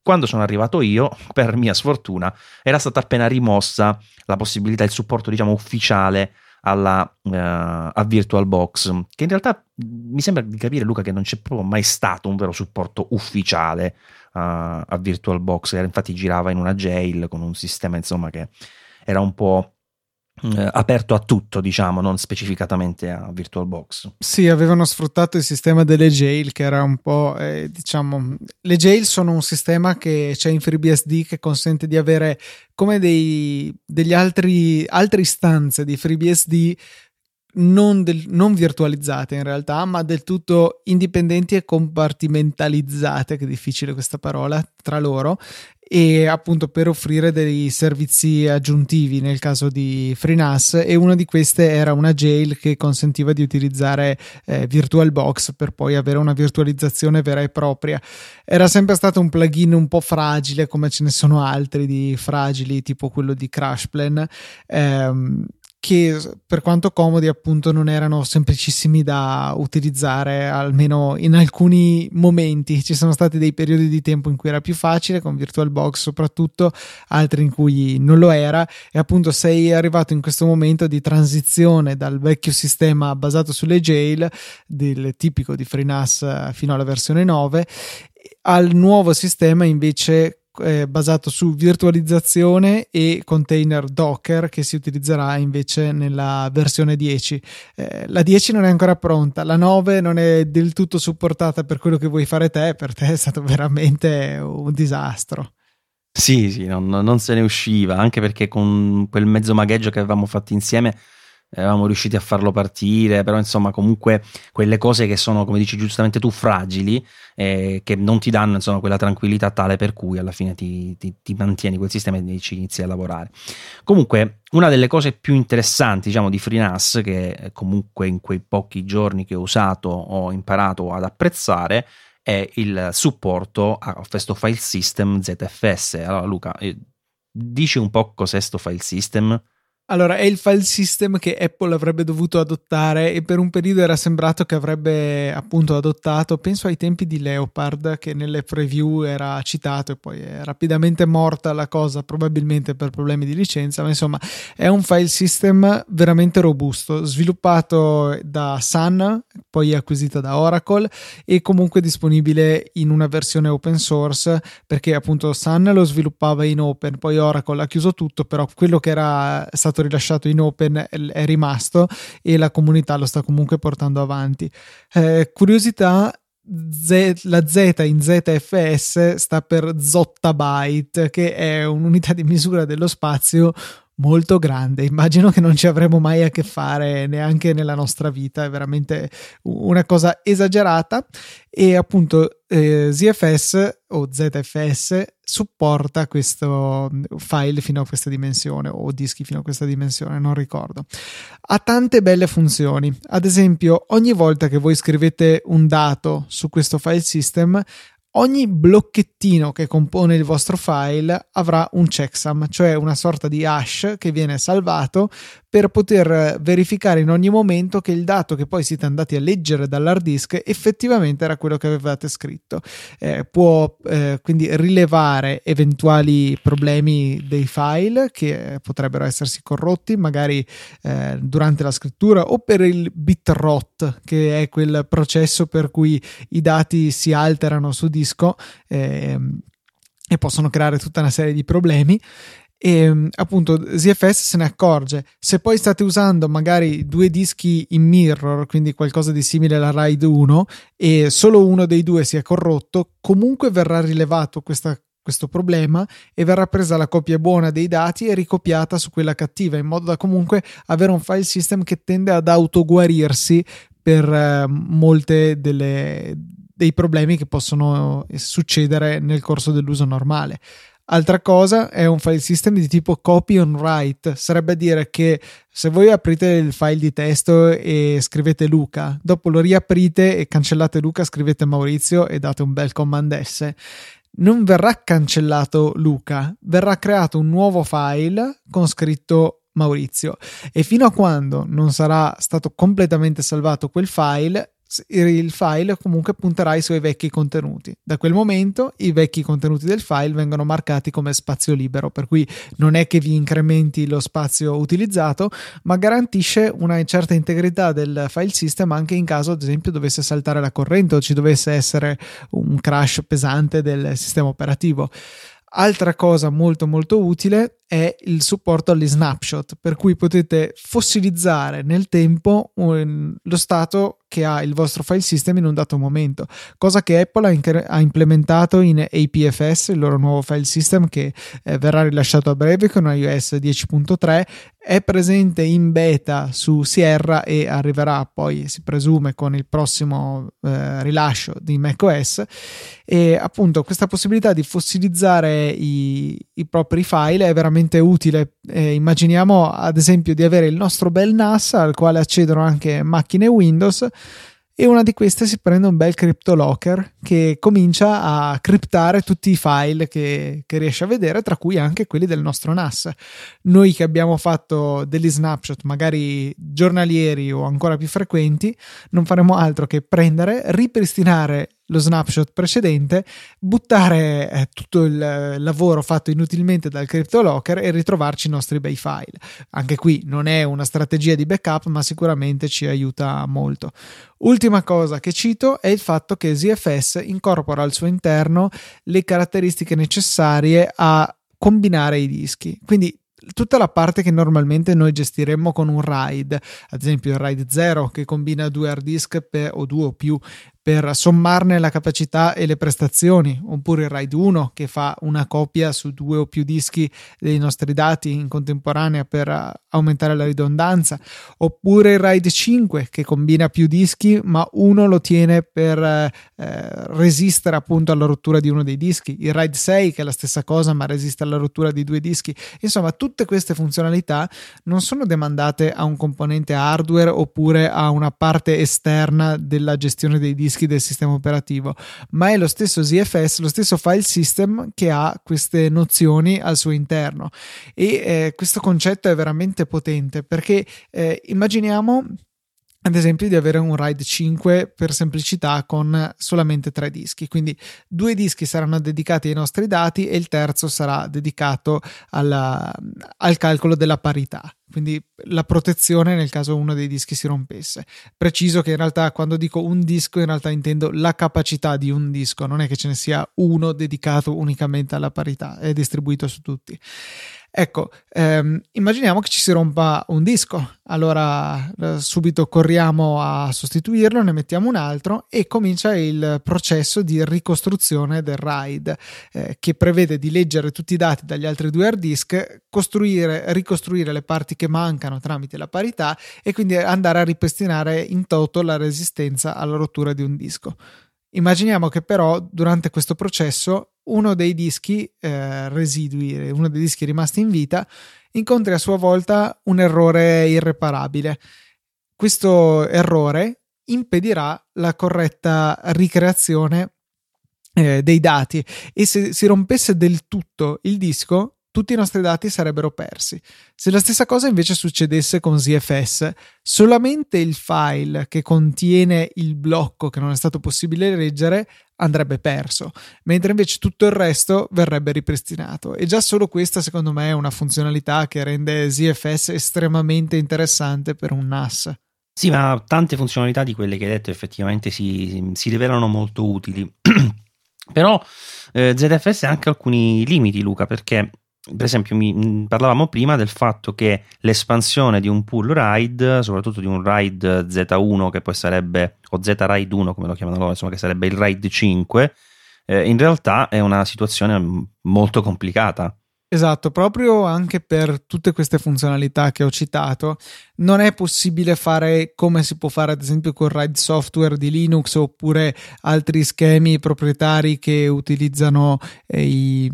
quando sono arrivato io, per mia sfortuna, era stata appena rimossa la possibilità, il supporto, diciamo, ufficiale alla, uh, a VirtualBox, che in realtà mi sembra di capire, Luca, che non c'è proprio mai stato un vero supporto ufficiale uh, a VirtualBox, infatti girava in una jail con un sistema, insomma, che era un po' eh, aperto a tutto, diciamo, non specificatamente a VirtualBox. Sì, avevano sfruttato il sistema delle jail, che era un po', eh, diciamo, le jail sono un sistema che c'è in FreeBSD che consente di avere come dei, degli altri, altre istanze di FreeBSD non, del, non, virtualizzate in realtà, ma del tutto indipendenti e compartimentalizzate, che è difficile questa parola, tra loro, e appunto per offrire dei servizi aggiuntivi nel caso di FreeNAS e una di queste era una jail che consentiva di utilizzare eh, VirtualBox per poi avere una virtualizzazione vera e propria. Era sempre stato un plugin un po' fragile come ce ne sono altri di fragili tipo quello di CrashPlan ehm, che per quanto comodi appunto non erano semplicissimi da utilizzare almeno in alcuni momenti. Ci sono stati dei periodi di tempo in cui era più facile con VirtualBox soprattutto altri in cui non lo era. E appunto sei arrivato in questo momento di transizione dal vecchio sistema basato sulle jail del tipico di FreeNAS fino alla versione 9 al nuovo sistema invece eh, basato su virtualizzazione e container Docker che si utilizzerà invece nella versione 10. Eh, la 10 non è ancora pronta, la 9 non è del tutto supportata per quello che vuoi fare te, per te è stato veramente un disastro. Sì, sì, non, non se ne usciva, anche perché con quel mezzo magheggio che avevamo fatto insieme eravamo riusciti a farlo partire, però insomma comunque quelle cose che sono, come dici giustamente tu, fragili, eh, che non ti danno insomma quella tranquillità tale per cui alla fine ti, ti, ti mantieni quel sistema e ci inizi a lavorare. Comunque una delle cose più interessanti diciamo di FreeNAS che comunque in quei pochi giorni che ho usato ho imparato ad apprezzare è il supporto a questo file system ZFS. Allora Luca, eh, dici un po' cos'è questo file system? Allora, è il file system che Apple avrebbe dovuto adottare e per un periodo era sembrato che avrebbe appunto adottato, penso ai tempi di Leopard che nelle preview era citato e poi è rapidamente morta la cosa, probabilmente per problemi di licenza, ma insomma è un file system veramente robusto, sviluppato da Sun, poi acquisito da Oracle e comunque disponibile in una versione open source perché appunto Sun lo sviluppava in open, poi Oracle ha chiuso tutto, però quello che era stato stato rilasciato in open è rimasto e la comunità lo sta comunque portando avanti. Eh, curiosità, Z, la Z in ZFS sta per zottabyte, che è un'unità di misura dello spazio molto grande. Immagino che non ci avremo mai a che fare neanche nella nostra vita, è veramente una cosa esagerata. E appunto eh, ZFS o ZFS supporta questo file fino a questa dimensione o dischi fino a questa dimensione, non ricordo. Ha tante belle funzioni. Ad esempio, ogni volta che voi scrivete un dato su questo file system, Ogni blocchettino che compone il vostro file avrà un checksum, cioè una sorta di hash che viene salvato per poter verificare in ogni momento che il dato che poi siete andati a leggere dall'hard disk effettivamente era quello che avevate scritto. Eh, può eh, quindi rilevare eventuali problemi dei file che potrebbero essersi corrotti magari eh, durante la scrittura o per il bit rot che è quel processo per cui i dati si alterano su disco ehm, e possono creare tutta una serie di problemi e ehm, appunto ZFS se ne accorge. Se poi state usando magari due dischi in mirror, quindi qualcosa di simile alla RAID 1, e solo uno dei due si è corrotto, comunque verrà rilevato questa, questo problema e verrà presa la copia buona dei dati e ricopiata su quella cattiva, in modo da comunque avere un file system che tende ad autoguarirsi per eh, molte delle, dei problemi che possono succedere nel corso dell'uso normale. Altra cosa è un file system di tipo copy on write, sarebbe a dire che se voi aprite il file di testo e scrivete Luca, dopo lo riaprite e cancellate Luca, scrivete Maurizio e date un bel command S, non verrà cancellato Luca, verrà creato un nuovo file con scritto Maurizio. E fino a quando non sarà stato completamente salvato quel file il file comunque punterà ai suoi vecchi contenuti. Da quel momento i vecchi contenuti del file vengono marcati come spazio libero, per cui non è che vi incrementi lo spazio utilizzato, ma garantisce una certa integrità del file system anche in caso, ad esempio, dovesse saltare la corrente o ci dovesse essere un crash pesante del sistema operativo. Altra cosa molto molto utile è il supporto agli snapshot, per cui potete fossilizzare nel tempo um, lo stato che ha il vostro file system in un dato momento, cosa che Apple ha, in- ha implementato in APFS, il loro nuovo file system che eh, verrà rilasciato a breve con iOS 10.3, è presente in beta su Sierra e arriverà poi, si presume, con il prossimo eh, rilascio di macOS. E appunto questa possibilità di fossilizzare i, i propri file è veramente veramente utile. Eh, immaginiamo ad esempio di avere il nostro bel NAS al quale accedono anche macchine Windows e una di queste si prende un bel CryptoLocker che comincia a criptare tutti i file che, che, riesce a vedere, tra cui anche quelli del nostro NAS. Noi che abbiamo fatto degli snapshot, magari giornalieri o ancora più frequenti, non faremo altro che prendere, ripristinare lo snapshot precedente, buttare eh, tutto il eh, lavoro fatto inutilmente dal CryptoLocker e ritrovarci i nostri bei file. Anche qui non è una strategia di backup, ma sicuramente ci aiuta molto. Ultima cosa che cito è il fatto che ZFS incorpora al suo interno le caratteristiche necessarie a combinare i dischi. Quindi tutta la parte che normalmente noi gestiremmo con un RAID, ad esempio il RAID 0 che combina due hard disk per, o due o più per sommarne la capacità e le prestazioni, oppure il RAID 1 che fa una copia su due o più dischi dei nostri dati in contemporanea per eh, aumentare la ridondanza, oppure il RAID 5 che combina più dischi ma uno lo tiene per eh, resistere appunto alla rottura di uno dei dischi, il RAID 6 che è la stessa cosa ma resiste alla rottura di due dischi. Insomma, tutte queste funzionalità non sono demandate a un componente hardware oppure a una parte esterna della gestione dei dischi del sistema operativo, ma è lo stesso ZFS, lo stesso file system che ha queste nozioni al suo interno. E eh, questo concetto è veramente potente perché eh, immaginiamo ad esempio di avere un RAID 5 per semplicità con solamente tre dischi quindi due dischi saranno dedicati ai nostri dati e il terzo sarà dedicato alla, al calcolo della parità quindi la protezione nel caso uno dei dischi si rompesse. Preciso che in realtà quando dico un disco in realtà intendo la capacità di un disco non è che ce ne sia uno dedicato unicamente alla parità è distribuito su tutti Ecco, ehm, immaginiamo che ci si rompa un disco, allora eh, subito corriamo a sostituirlo, ne mettiamo un altro e comincia il processo di ricostruzione del RAID eh, che prevede di leggere tutti i dati dagli altri due hard disk, costruire, ricostruire le parti che mancano tramite la parità e quindi andare a ripristinare in toto la resistenza alla rottura di un disco. Immaginiamo che però durante questo processo uno dei dischi eh, residui, uno dei dischi rimasti in vita, incontri a sua volta un errore irreparabile. Questo errore impedirà la corretta ricreazione eh, dei dati e se si rompesse del tutto il disco tutti i nostri dati sarebbero persi. Se la stessa cosa invece succedesse con ZFS, solamente il file che contiene il blocco che non è stato possibile leggere andrebbe perso, mentre invece tutto il resto verrebbe ripristinato. E già solo questa, secondo me, è una funzionalità che rende ZFS estremamente interessante per un NAS. Sì, ma tante funzionalità di quelle che hai detto effettivamente si, si rivelano molto utili. Però eh, ZFS ha anche alcuni limiti, Luca, perché per esempio, mi, mm, parlavamo prima del fatto che l'espansione di un pool RAID, soprattutto di un RAID Z1 che poi sarebbe, o Z-RAID 1 come lo chiamano loro, insomma, che sarebbe il RAID 5, eh, in realtà è una situazione molto complicata Esatto, proprio anche per tutte queste funzionalità che ho citato, non è possibile fare come si può fare ad esempio con RAID software di Linux oppure altri schemi proprietari che utilizzano eh, i,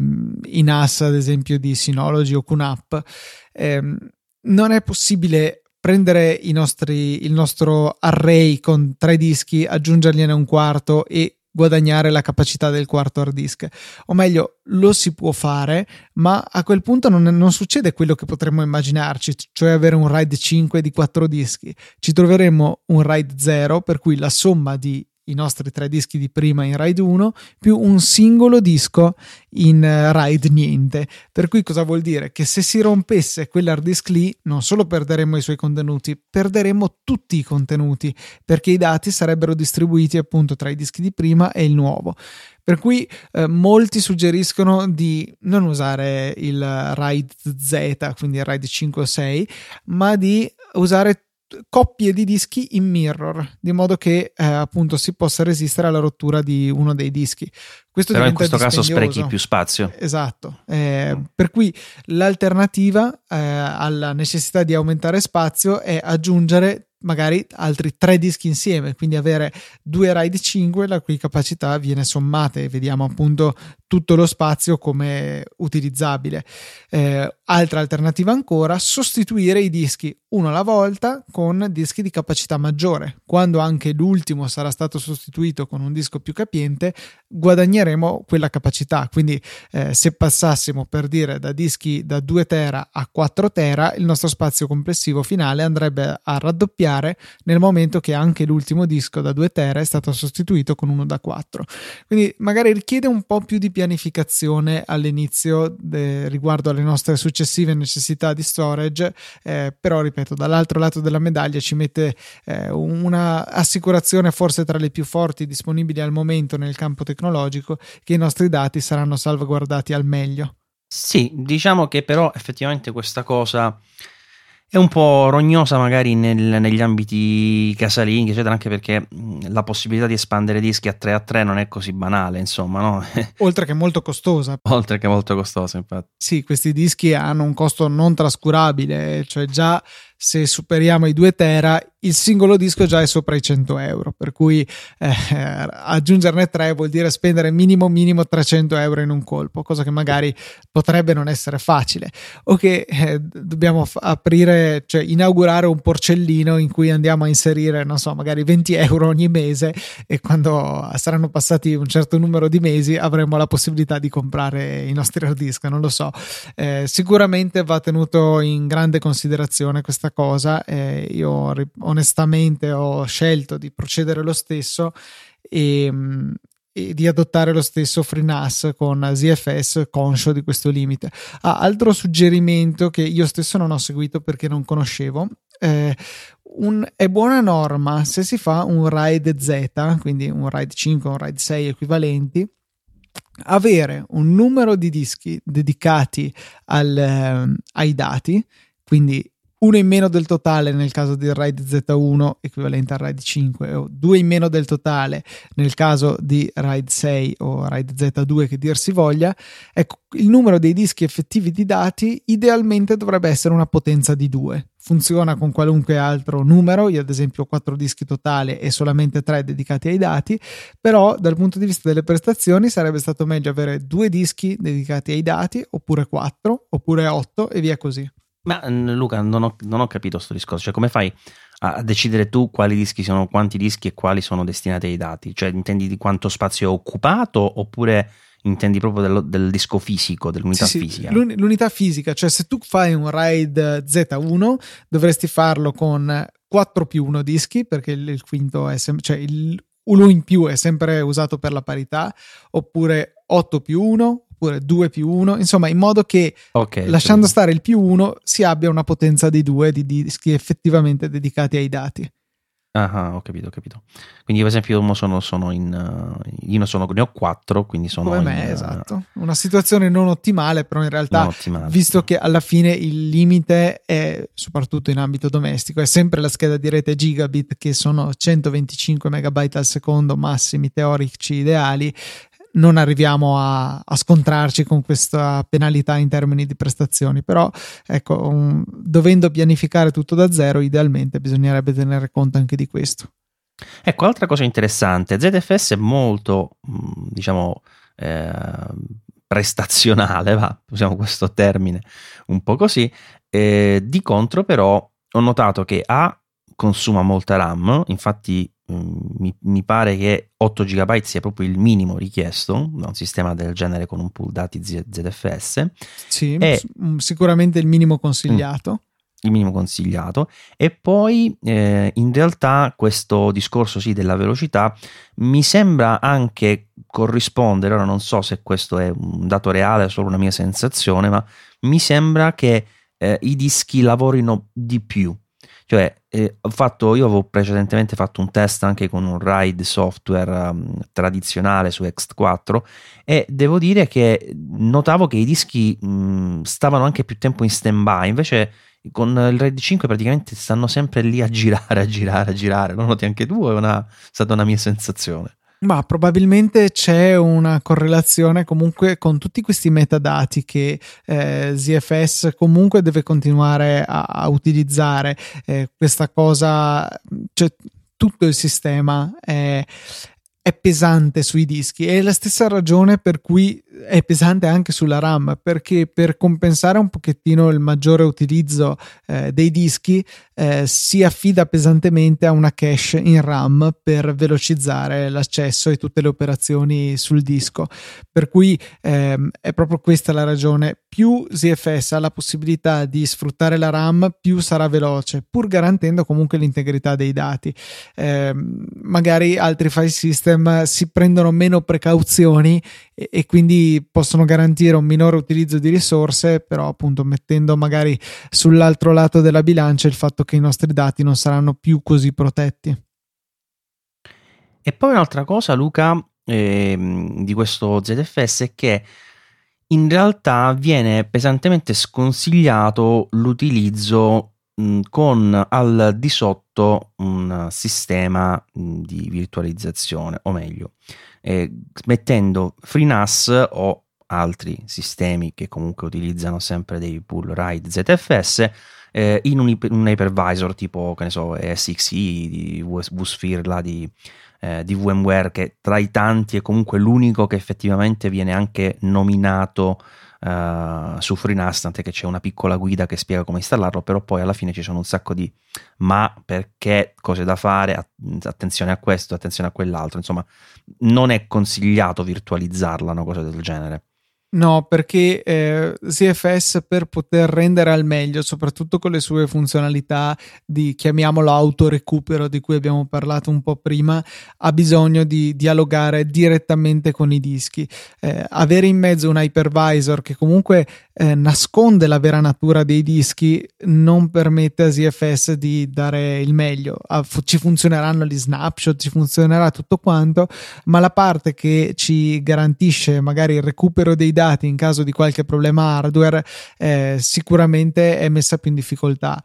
i, NAS ad esempio di Synology o QNAP. Eh, non è possibile prendere nostri, il nostro array con tre dischi, aggiungergliene un quarto e guadagnare la capacità del quarto hard disk. O meglio, lo si può fare, ma a quel punto non, non succede quello che potremmo immaginarci, cioè avere un RAID 5 di 4 dischi. Ci troveremo un RAID 0, per cui la somma di i nostri tre dischi di prima in RAID 1 più un singolo disco in uh, RAID niente. Per cui cosa vuol dire? Che se si rompesse quell'hard disk lì, non solo perderemmo i suoi contenuti, perderemmo tutti i contenuti perché i dati sarebbero distribuiti appunto tra i dischi di prima e il nuovo. Per cui eh, molti suggeriscono di non usare il RAID Z, quindi il RAID 5 o 6, ma di usare coppie di dischi in mirror, di modo che eh, appunto si possa resistere alla rottura di uno dei dischi. Questo Però in questo caso sprechi più spazio. Esatto, eh, per cui l'alternativa eh, alla necessità di aumentare spazio è aggiungere magari altri tre dischi insieme, quindi avere due RAID 5 la cui capacità viene sommata e vediamo appunto tutto lo spazio come utilizzabile. Eh, altra alternativa ancora, sostituire i dischi uno alla volta con dischi di capacità maggiore. Quando anche l'ultimo sarà stato sostituito con un disco più capiente, guadagneremo quella capacità. Quindi eh, se passassimo per dire da dischi da 2 tera a 4 tera, il nostro spazio complessivo finale andrebbe a raddoppiare nel momento che anche l'ultimo disco da 2 tera è stato sostituito con uno da 4. Quindi magari richiede un po' più di pianificazione all'inizio de, riguardo alle nostre successive necessità di storage, eh, però ripeto, dall'altro lato della medaglia ci mette eh, una assicurazione forse tra le più forti disponibili al momento nel campo tecnologico che i nostri dati saranno salvaguardati al meglio. Sì, diciamo che però effettivamente questa cosa è un po' rognosa magari nel, negli ambiti casalinghi, eccetera, anche perché la possibilità di espandere dischi a 3 a 3 non è così banale, insomma, no? Oltre che molto costosa. Oltre che molto costosa, infatti. Sì, questi dischi hanno un costo non trascurabile, cioè già se superiamo i 2 tera il singolo disco già è sopra i 100 euro per cui eh, aggiungerne 3 vuol dire spendere minimo minimo 300 euro in un colpo cosa che magari potrebbe non essere facile. O che eh, dobbiamo f- aprire cioè inaugurare un porcellino in cui andiamo a inserire non so magari 20 euro ogni mese e quando saranno passati un certo numero di mesi avremo la possibilità di comprare i nostri hard disk non lo so. Eh, sicuramente va tenuto in grande considerazione questa questa cosa. Eh, io onestamente ho scelto di procedere lo stesso e, e di adottare lo stesso FreeNAS con ZFS conscio di questo limite. Ah, altro suggerimento che io stesso non ho seguito perché non conoscevo. Eh, un, è buona norma se si fa un RAID Z, quindi un RAID 5 un RAID 6 equivalenti, avere un numero di dischi dedicati al, eh, ai dati, quindi uno in meno del totale nel caso del RAID Z1 equivalente al RAID 5 o due in meno del totale nel caso di RAID 6 o RAID Z2 che dir si voglia, ecco il numero dei dischi effettivi di dati idealmente dovrebbe essere una potenza di 2. Funziona con qualunque altro numero, io ad esempio ho 4 dischi totali e solamente 3 dedicati ai dati, però dal punto di vista delle prestazioni sarebbe stato meglio avere due dischi dedicati ai dati, oppure 4, oppure 8 e via così. Ma Luca, non ho, non ho capito questo discorso, cioè come fai a decidere tu quali dischi sono, quanti dischi e quali sono destinati ai dati? Cioè intendi di quanto spazio è occupato oppure intendi proprio del, del disco fisico, dell'unità sì, fisica? Sì, l'unità fisica, cioè se tu fai un RAID Z1 dovresti farlo con 4 più 1 dischi perché il, il quinto è sempre, cioè il 1 in più è sempre usato per la parità, oppure 8 più 1 oppure 2 più 1, insomma in modo che okay, lasciando sì. stare il più 1 si abbia una potenza di 2 di dischi effettivamente dedicati ai dati. Ah, ho capito, ho capito. Quindi, per esempio, io sono, sono in. Uh, io sono, ne ho quattro, quindi sono. Come me, uh, esatto. Una situazione non ottimale, però in realtà, visto che alla fine il limite è, soprattutto in ambito domestico, è sempre la scheda di rete gigabit, che sono 125 megabyte al secondo, massimi teorici ideali non arriviamo a, a, scontrarci con questa penalità in termini di prestazioni, però ecco, um, dovendo pianificare tutto da zero, idealmente bisognerebbe tenere conto anche di questo. Ecco, altra cosa interessante, ZFS è molto, mm, diciamo, eh, prestazionale, va, usiamo questo termine un po' così, eh, di contro però ho notato che A consuma molta RAM, infatti Mm, mi, mi, pare che 8 GB sia proprio il minimo richiesto da un sistema del genere con un pool dati ZFS. Sì, e, mm, sicuramente il minimo consigliato. Mm, il minimo consigliato. E poi eh, in realtà questo discorso sì della velocità mi sembra anche corrispondere, ora non so se questo è un dato reale o solo una mia sensazione, ma mi sembra che eh, i dischi lavorino di più cioè, eh, fatto, io avevo precedentemente fatto un test anche con un RAID software um, tradizionale su X4 e devo dire che notavo che i dischi mh, stavano anche più tempo in stand by, invece con il RAID 5 praticamente stanno sempre lì a girare, a girare, a girare. Lo noti anche tu? È una, è stata una mia sensazione. Ma probabilmente c'è una correlazione comunque con tutti questi metadati che eh, ZFS comunque deve continuare a, a utilizzare. Eh, questa cosa, cioè tutto il sistema è, è pesante sui dischi. È la stessa ragione per cui è pesante anche sulla RAM, perché per compensare un pochettino il maggiore utilizzo eh, dei dischi eh, si affida pesantemente a una cache in RAM per velocizzare l'accesso e tutte le operazioni sul disco. Per cui ehm, è proprio questa la ragione. Più ZFS ha la possibilità di sfruttare la RAM, più sarà veloce, pur garantendo comunque l'integrità dei dati. Eh, magari altri file system si prendono meno precauzioni e, e, quindi possono garantire un minore utilizzo di risorse, però appunto mettendo magari sull'altro lato della bilancia il fatto che i nostri dati non saranno più così protetti. E poi un'altra cosa, Luca, ehm, di questo ZFS è che in realtà viene pesantemente sconsigliato l'utilizzo mh, con al di sotto un sistema mh, di virtualizzazione, o meglio, eh, mettendo FreeNAS o altri sistemi che comunque utilizzano sempre dei pull ride ZFS eh, in un, un, hypervisor tipo che ne so SXE di WSphere là di, eh, di VMware che tra i tanti è comunque l'unico che effettivamente viene anche nominato Uh, su FreeNAS, tant'è che c'è una piccola guida che spiega come installarlo, però poi alla fine ci sono un sacco di ma perché, cose da fare, attenzione a questo, attenzione a quell'altro, insomma non è consigliato virtualizzarla, una cosa del genere. No, perché eh, ZFS per poter rendere al meglio, soprattutto con le sue funzionalità di chiamiamolo autorecupero di cui abbiamo parlato un po' prima, ha bisogno di dialogare direttamente con i dischi. Eh, avere in mezzo un hypervisor che comunque eh, nasconde la vera natura dei dischi non permette a ZFS di dare il meglio. Ah, fu- ci funzioneranno gli snapshot, ci funzionerà tutto quanto, ma la parte che ci garantisce magari il recupero dei dati in caso di qualche problema hardware eh, sicuramente è messa più in difficoltà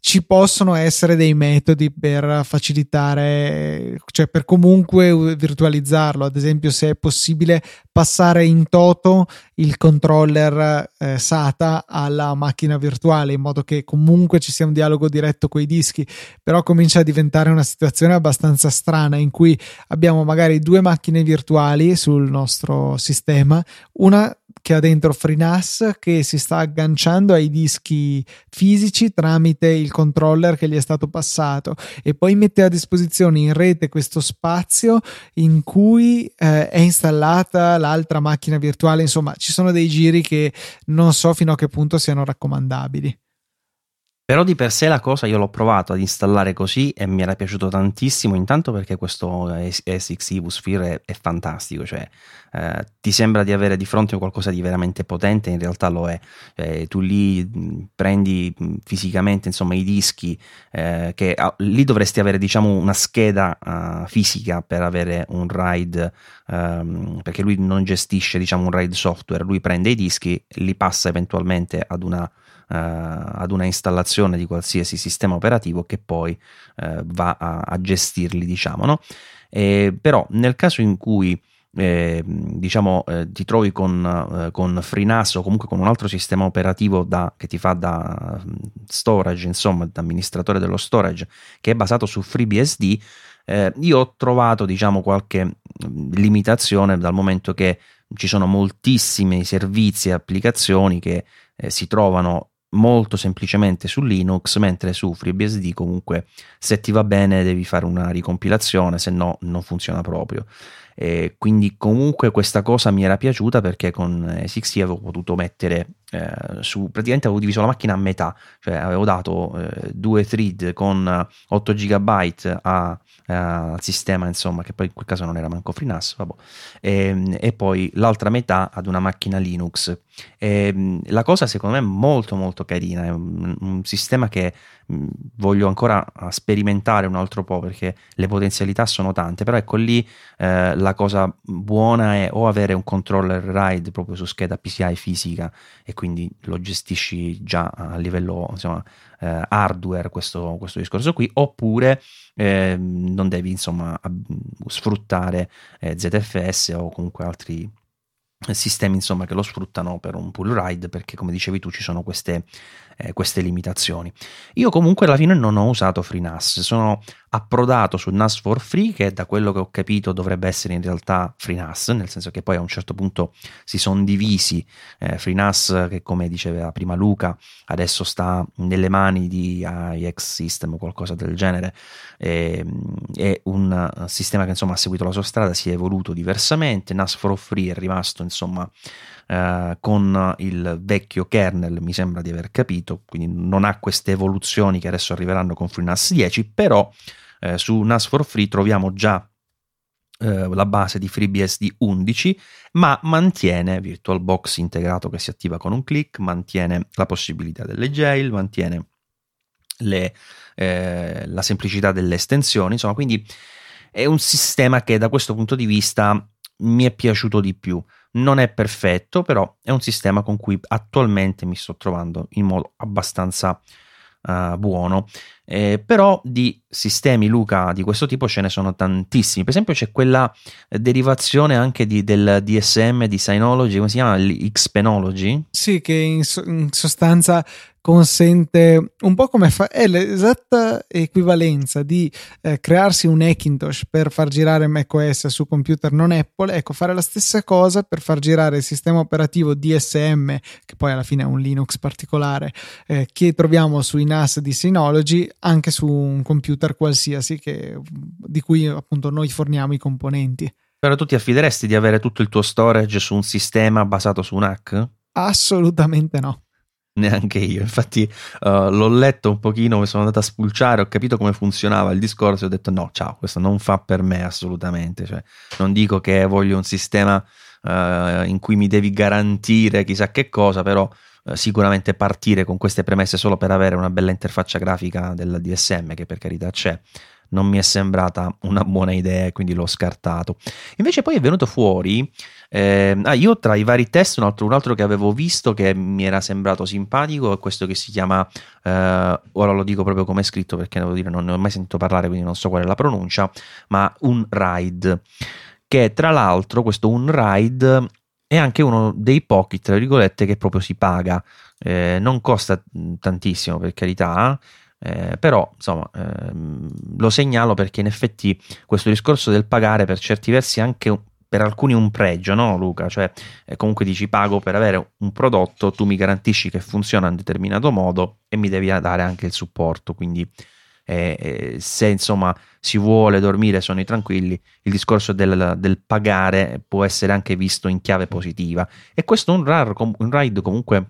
ci possono essere dei metodi per facilitare, cioè per comunque virtualizzarlo, ad esempio se è possibile passare in toto il controller eh, SATA alla macchina virtuale in modo che comunque ci sia un dialogo diretto con i dischi, però comincia a diventare una situazione abbastanza strana in cui abbiamo magari due macchine virtuali sul nostro sistema, una che ha dentro FreeNAS che si sta agganciando ai dischi fisici tramite il controller che gli è stato passato e poi mette a disposizione in rete questo spazio in cui eh, è installata l'altra macchina virtuale. Insomma, ci sono dei giri che non so fino a che punto siano raccomandabili. Però di per sé la cosa io l'ho provato ad installare così e mi era piaciuto tantissimo, intanto perché questo SX Evusphere è, è fantastico, cioè eh, ti sembra di avere di fronte qualcosa di veramente potente, in realtà lo è. Eh, tu lì prendi fisicamente insomma i dischi, eh, che ah, lì dovresti avere diciamo una scheda uh, fisica per avere un RAID, um, perché lui non gestisce diciamo un RAID software, lui prende i dischi, li passa eventualmente ad una ad una installazione di qualsiasi sistema operativo che poi eh, va a, a, gestirli, diciamo, no? E, però nel caso in cui eh, diciamo eh, ti trovi con, eh, con FreeNAS o comunque con un altro sistema operativo da, che ti fa da mm, storage, insomma, da amministratore dello storage, che è basato su FreeBSD, eh, io ho trovato diciamo qualche mm, limitazione dal momento che ci sono moltissimi servizi e applicazioni che eh, si trovano molto semplicemente su Linux, mentre su FreeBSD comunque se ti va bene devi fare una ricompilazione, se no non funziona proprio. E quindi comunque questa cosa mi era piaciuta perché con SXE avevo potuto mettere eh, su praticamente avevo diviso la macchina a metà, cioè avevo dato eh, due thread con 8 GB a, al sistema, insomma, che poi in quel caso non era manco FreeNAS, e, e poi l'altra metà ad una macchina Linux. E, la cosa secondo me è molto molto carina, è un, un sistema che voglio ancora sperimentare un altro po' perché le potenzialità sono tante, però ecco lì eh, la cosa buona è o avere un controller RAID proprio su scheda PCI fisica e quindi lo gestisci già a livello insomma, eh, hardware questo, questo, discorso qui, oppure eh, non devi insomma sfruttare eh, ZFS o comunque altri sistemi insomma che lo sfruttano per un pull ride perché come dicevi tu ci sono queste eh, queste limitazioni. Io comunque alla fine non ho usato FreeNAS, sono approdato su NAS for Free che da quello che ho capito dovrebbe essere in realtà FreeNAS, nel senso che poi a un certo punto si sono divisi eh, FreeNAS che come diceva prima Luca adesso sta nelle mani di IX System o qualcosa del genere, e, è un sistema che insomma ha seguito la sua strada, si è evoluto diversamente, NAS for Free è rimasto insomma eh, con il vecchio kernel, mi sembra di aver capito, quindi non ha queste evoluzioni che adesso arriveranno con FreeNAS 10, però eh, su NAS for Free troviamo già eh, la base di FreeBSD 11, ma mantiene VirtualBox integrato che si attiva con un click, mantiene la possibilità delle jail, mantiene le, eh, la semplicità delle estensioni, insomma, quindi è un sistema che da questo punto di vista mi è piaciuto di più. Non è perfetto, però è un sistema con cui attualmente mi sto trovando in modo abbastanza uh, buono. Eh, però di sistemi Luca di questo tipo ce ne sono tantissimi. Per esempio, c'è quella derivazione anche di, del DSM di Synology, come si chiama? L'Xpenology? Sì, che in, so- in sostanza consente un po' come fa, è l'esatta equivalenza di eh, crearsi un Hackintosh per far girare macOS su computer non Apple, ecco fare la stessa cosa per far girare il sistema operativo DSM, che poi alla fine è un Linux particolare, eh, che troviamo sui NAS di Synology, anche su un computer qualsiasi che, di cui appunto noi forniamo i componenti. Però tu ti affideresti di avere tutto il tuo storage su un sistema basato su un hack? Assolutamente no neanche io. Infatti, uh, l'ho letto un pochino, mi sono andato a spulciare, ho capito come funzionava il discorso e ho detto: no, ciao, questo non fa per me assolutamente. Cioè, non dico che voglio un sistema uh, in cui mi devi garantire chissà che cosa, però sicuramente partire con queste premesse solo per avere una bella interfaccia grafica del DSM, che per carità c'è non mi è sembrata una buona idea e quindi l'ho scartato. Invece poi è venuto fuori, eh, ah, io tra i vari test, un altro, un altro, che avevo visto che mi era sembrato simpatico è questo che si chiama, eh, ora lo dico proprio come è scritto perché devo dire non ne ho mai sentito parlare quindi non so qual è la pronuncia, ma un ride, che tra l'altro questo un ride è anche uno dei pochi, tra virgolette, che proprio si paga. Eh, non costa tantissimo per carità, eh, però insomma ehm, lo segnalo perché in effetti questo discorso del pagare per certi versi anche per alcuni un pregio, no Luca? Cioè eh, comunque dici pago per avere un prodotto, tu mi garantisci che funziona in un determinato modo e mi devi dare anche il supporto, quindi eh, eh se insomma si vuole dormire sonni tranquilli, il discorso del, del, pagare può essere anche visto in chiave positiva e questo un, rar, un ride comunque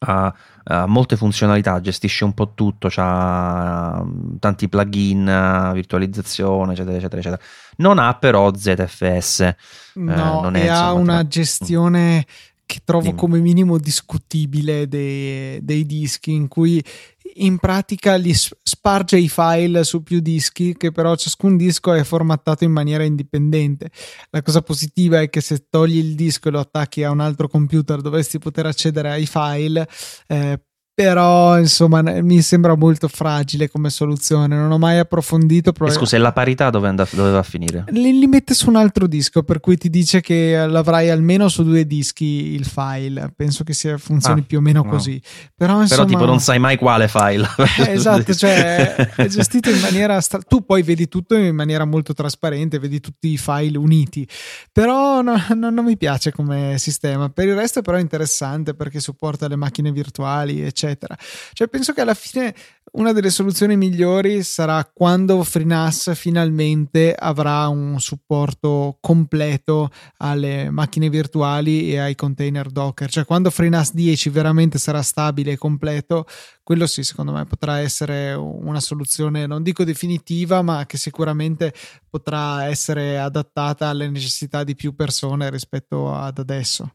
ha, ha, molte funzionalità, gestisce un po' tutto, ha tanti plugin, virtualizzazione, eccetera, eccetera, eccetera. Non ha però ZFS. Eh, no, eh, e ha una tra... gestione che trovo Dimmi. come minimo discutibile dei, dei, dischi in cui in pratica li sparge i file su più dischi che però ciascun disco è formattato in maniera indipendente. La cosa positiva è che se togli il disco e lo attacchi a un altro computer dovresti poter accedere ai file eh, però insomma mi sembra molto fragile come soluzione non ho mai approfondito però... scusa e la parità dove, and- dove va a finire? Li, li, mette su un altro disco per cui ti dice che l'avrai almeno su due dischi il file. Penso che sia, funzioni ah, più o meno no. così. Però, insomma... però tipo non sai mai quale file. Eh, esatto cioè è gestito in maniera stra- tu poi vedi tutto in maniera molto trasparente vedi tutti i file uniti. Però no, no, non mi piace come sistema. Per il resto però è interessante perché supporta le macchine virtuali eccetera eccetera. Cioè, penso che alla fine una delle soluzioni migliori sarà quando FreeNAS finalmente avrà un supporto completo alle macchine virtuali e ai container Docker. Cioè, quando FreeNAS 10 veramente sarà stabile e completo, quello sì, secondo me potrà essere una soluzione, non dico definitiva, ma che sicuramente potrà essere adattata alle necessità di più persone rispetto ad adesso.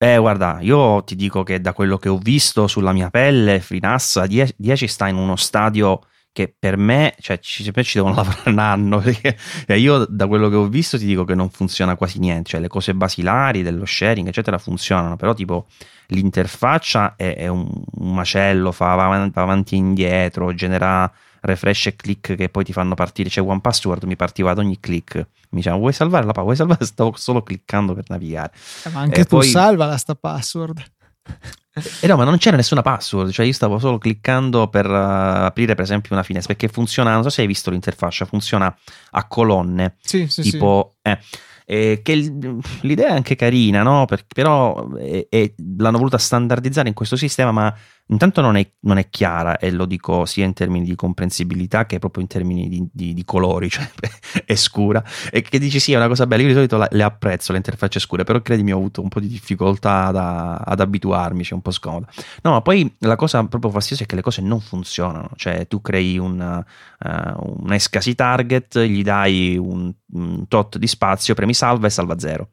Eh, guarda, io ti dico che da quello che ho visto sulla mia pelle, FreeNAS 10 sta in uno stadio che per me, cioè ci, ci devono lavorare un anno, perché io da quello che ho visto ti dico che non funziona quasi niente, cioè le cose basilari dello sharing, eccetera, funzionano, però tipo l'interfaccia è, è un, un, macello, fa, va avanti e indietro, genera refresh e click che poi ti fanno partire. C'è One Password, mi partiva ad ogni click. Mi diceva, vuoi salvare la password? Vuoi salvare? Stavo solo cliccando per navigare. Eh, ma anche e tu poi... salva la sta password. Eh no, ma non c'era nessuna password, cioè io stavo solo cliccando per uh, aprire per esempio una finestra, perché funziona, non so se hai visto l'interfaccia, funziona a colonne, sì, sì, tipo... Sì. Eh, eh, che l'idea è anche carina, no? Per, però è, è, l'hanno voluta standardizzare in questo sistema, ma intanto non è, non è, chiara e lo dico sia in termini di comprensibilità che proprio in termini di, di, di colori, cioè è scura e che dici sì è una cosa bella, io di solito la, le apprezzo le interfacce scure, però credimi ho avuto un po' di difficoltà ad, ad abituarmi, c'è un po' scomoda. No, ma poi la cosa proprio fastidiosa è che le cose non funzionano, cioè tu crei un, uh, un escasi target, gli dai un, un tot di spazio, premi salva e salva zero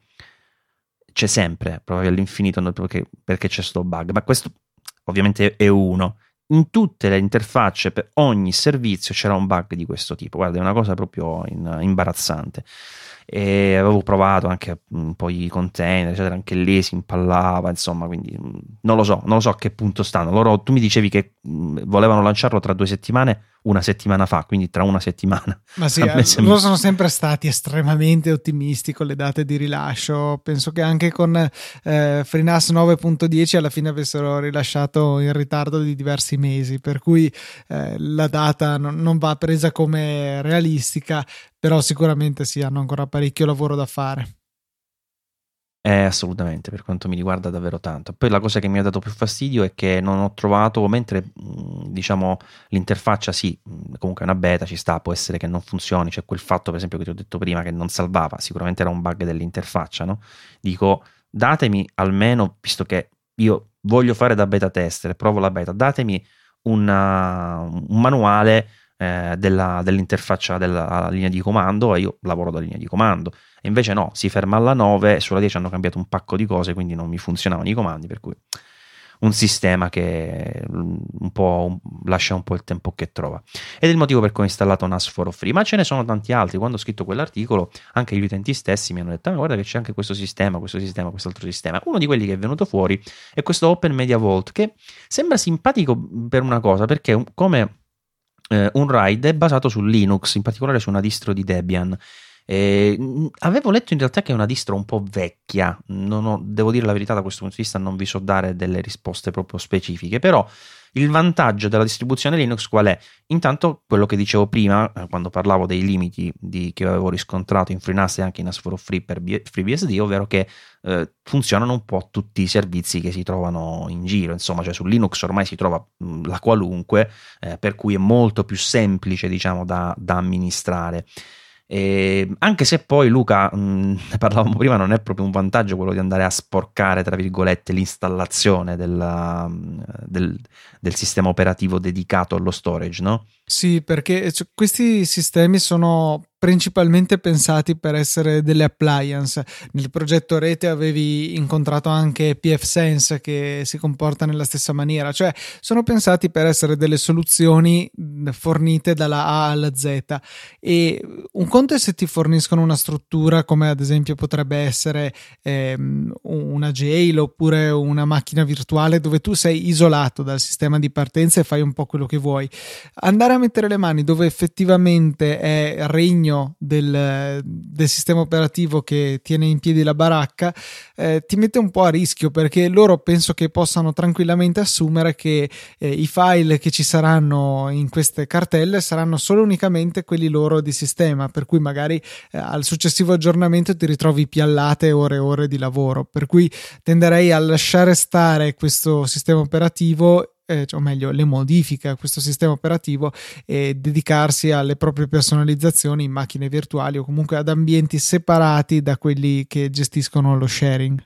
c'è sempre, proprio all'infinito perché, perché c'è sto bug, ma questo ovviamente è uno. in tutte le interfacce per ogni servizio c'era un bug di questo tipo. Guarda, è una cosa proprio in, imbarazzante e avevo provato anche un po' i container, eccetera, anche lì si impallava, insomma, quindi mm, non lo so, non lo so a che punto stanno. Loro, tu mi dicevi che mm, volevano lanciarlo tra due settimane, una settimana fa, quindi tra una settimana. Ma sì, eh, sembra... loro sono sempre stati estremamente ottimisti con le date di rilascio. Penso che anche con eh, FreeNAS 9.10 alla fine avessero rilasciato in ritardo di diversi mesi, per cui eh, la data non, non va presa come realistica, però sicuramente sì, hanno ancora parecchio lavoro da fare. Eh, assolutamente, per quanto mi riguarda davvero tanto. Poi la cosa che mi ha dato più fastidio è che non ho trovato, mentre diciamo l'interfaccia sì, comunque è una beta, ci sta, può essere che non funzioni, c'è quel fatto per esempio che ti ho detto prima che non salvava, sicuramente era un bug dell'interfaccia, no? Dico, datemi almeno, visto che io voglio fare da beta tester, provo la beta, datemi una, un manuale eh, della, dell'interfaccia della linea di comando e io lavoro da linea di comando. E invece no, si ferma alla 9 e sulla 10 hanno cambiato un pacco di cose, quindi non mi funzionavano i comandi, per cui un sistema che un po' lascia un po' il tempo che trova. Ed è il motivo per cui ho installato NAS for Free, ma ce ne sono tanti altri. Quando ho scritto quell'articolo, anche gli utenti stessi mi hanno detto: ah, guarda che c'è anche questo sistema, questo sistema, quest'altro sistema. Uno di quelli che è venuto fuori è questo Open Media Vault, che sembra simpatico per una cosa, perché come eh, un ride basato su Linux, in particolare su una distro di Debian. Eh, avevo letto in realtà che è una distro un po' vecchia, ho, devo dire la verità da questo punto di vista non vi so dare delle risposte proprio specifiche, però il vantaggio della distribuzione Linux qual è? Intanto quello che dicevo prima, eh, quando parlavo dei limiti di, che avevo riscontrato in FreeNAS e anche in As4 Free per B, FreeBSD, ovvero che eh, funzionano un po' tutti i servizi che si trovano in giro, insomma, cioè su Linux ormai si trova mh, la qualunque, eh, per cui è molto più semplice, diciamo, da, da amministrare. E anche se poi Luca, mh, ne parlavamo prima, non è proprio un vantaggio quello di andare a sporcare, tra virgolette, l'installazione della, del, del, sistema operativo dedicato allo storage, no? Sì, perché cioè, questi sistemi sono principalmente pensati per essere delle appliance. Nel progetto rete avevi incontrato anche pfSense che si comporta nella stessa maniera, cioè sono pensati per essere delle soluzioni fornite dalla A alla Z e un conto è se ti forniscono una struttura come ad esempio potrebbe essere ehm, una jail oppure una macchina virtuale dove tu sei isolato dal sistema di partenza e fai un po' quello che vuoi. Andare a mettere le mani dove effettivamente è regno del, del, sistema operativo che tiene in piedi la baracca eh, ti mette un po' a rischio perché loro penso che possano tranquillamente assumere che eh, i file che ci saranno in queste cartelle saranno solo unicamente quelli loro di sistema per cui magari eh, al successivo aggiornamento ti ritrovi piallate ore e ore di lavoro. Per cui tenderei a lasciare stare questo sistema operativo eh, o meglio le modifiche a questo sistema operativo e dedicarsi alle proprie personalizzazioni in macchine virtuali o comunque ad ambienti separati da quelli che gestiscono lo sharing.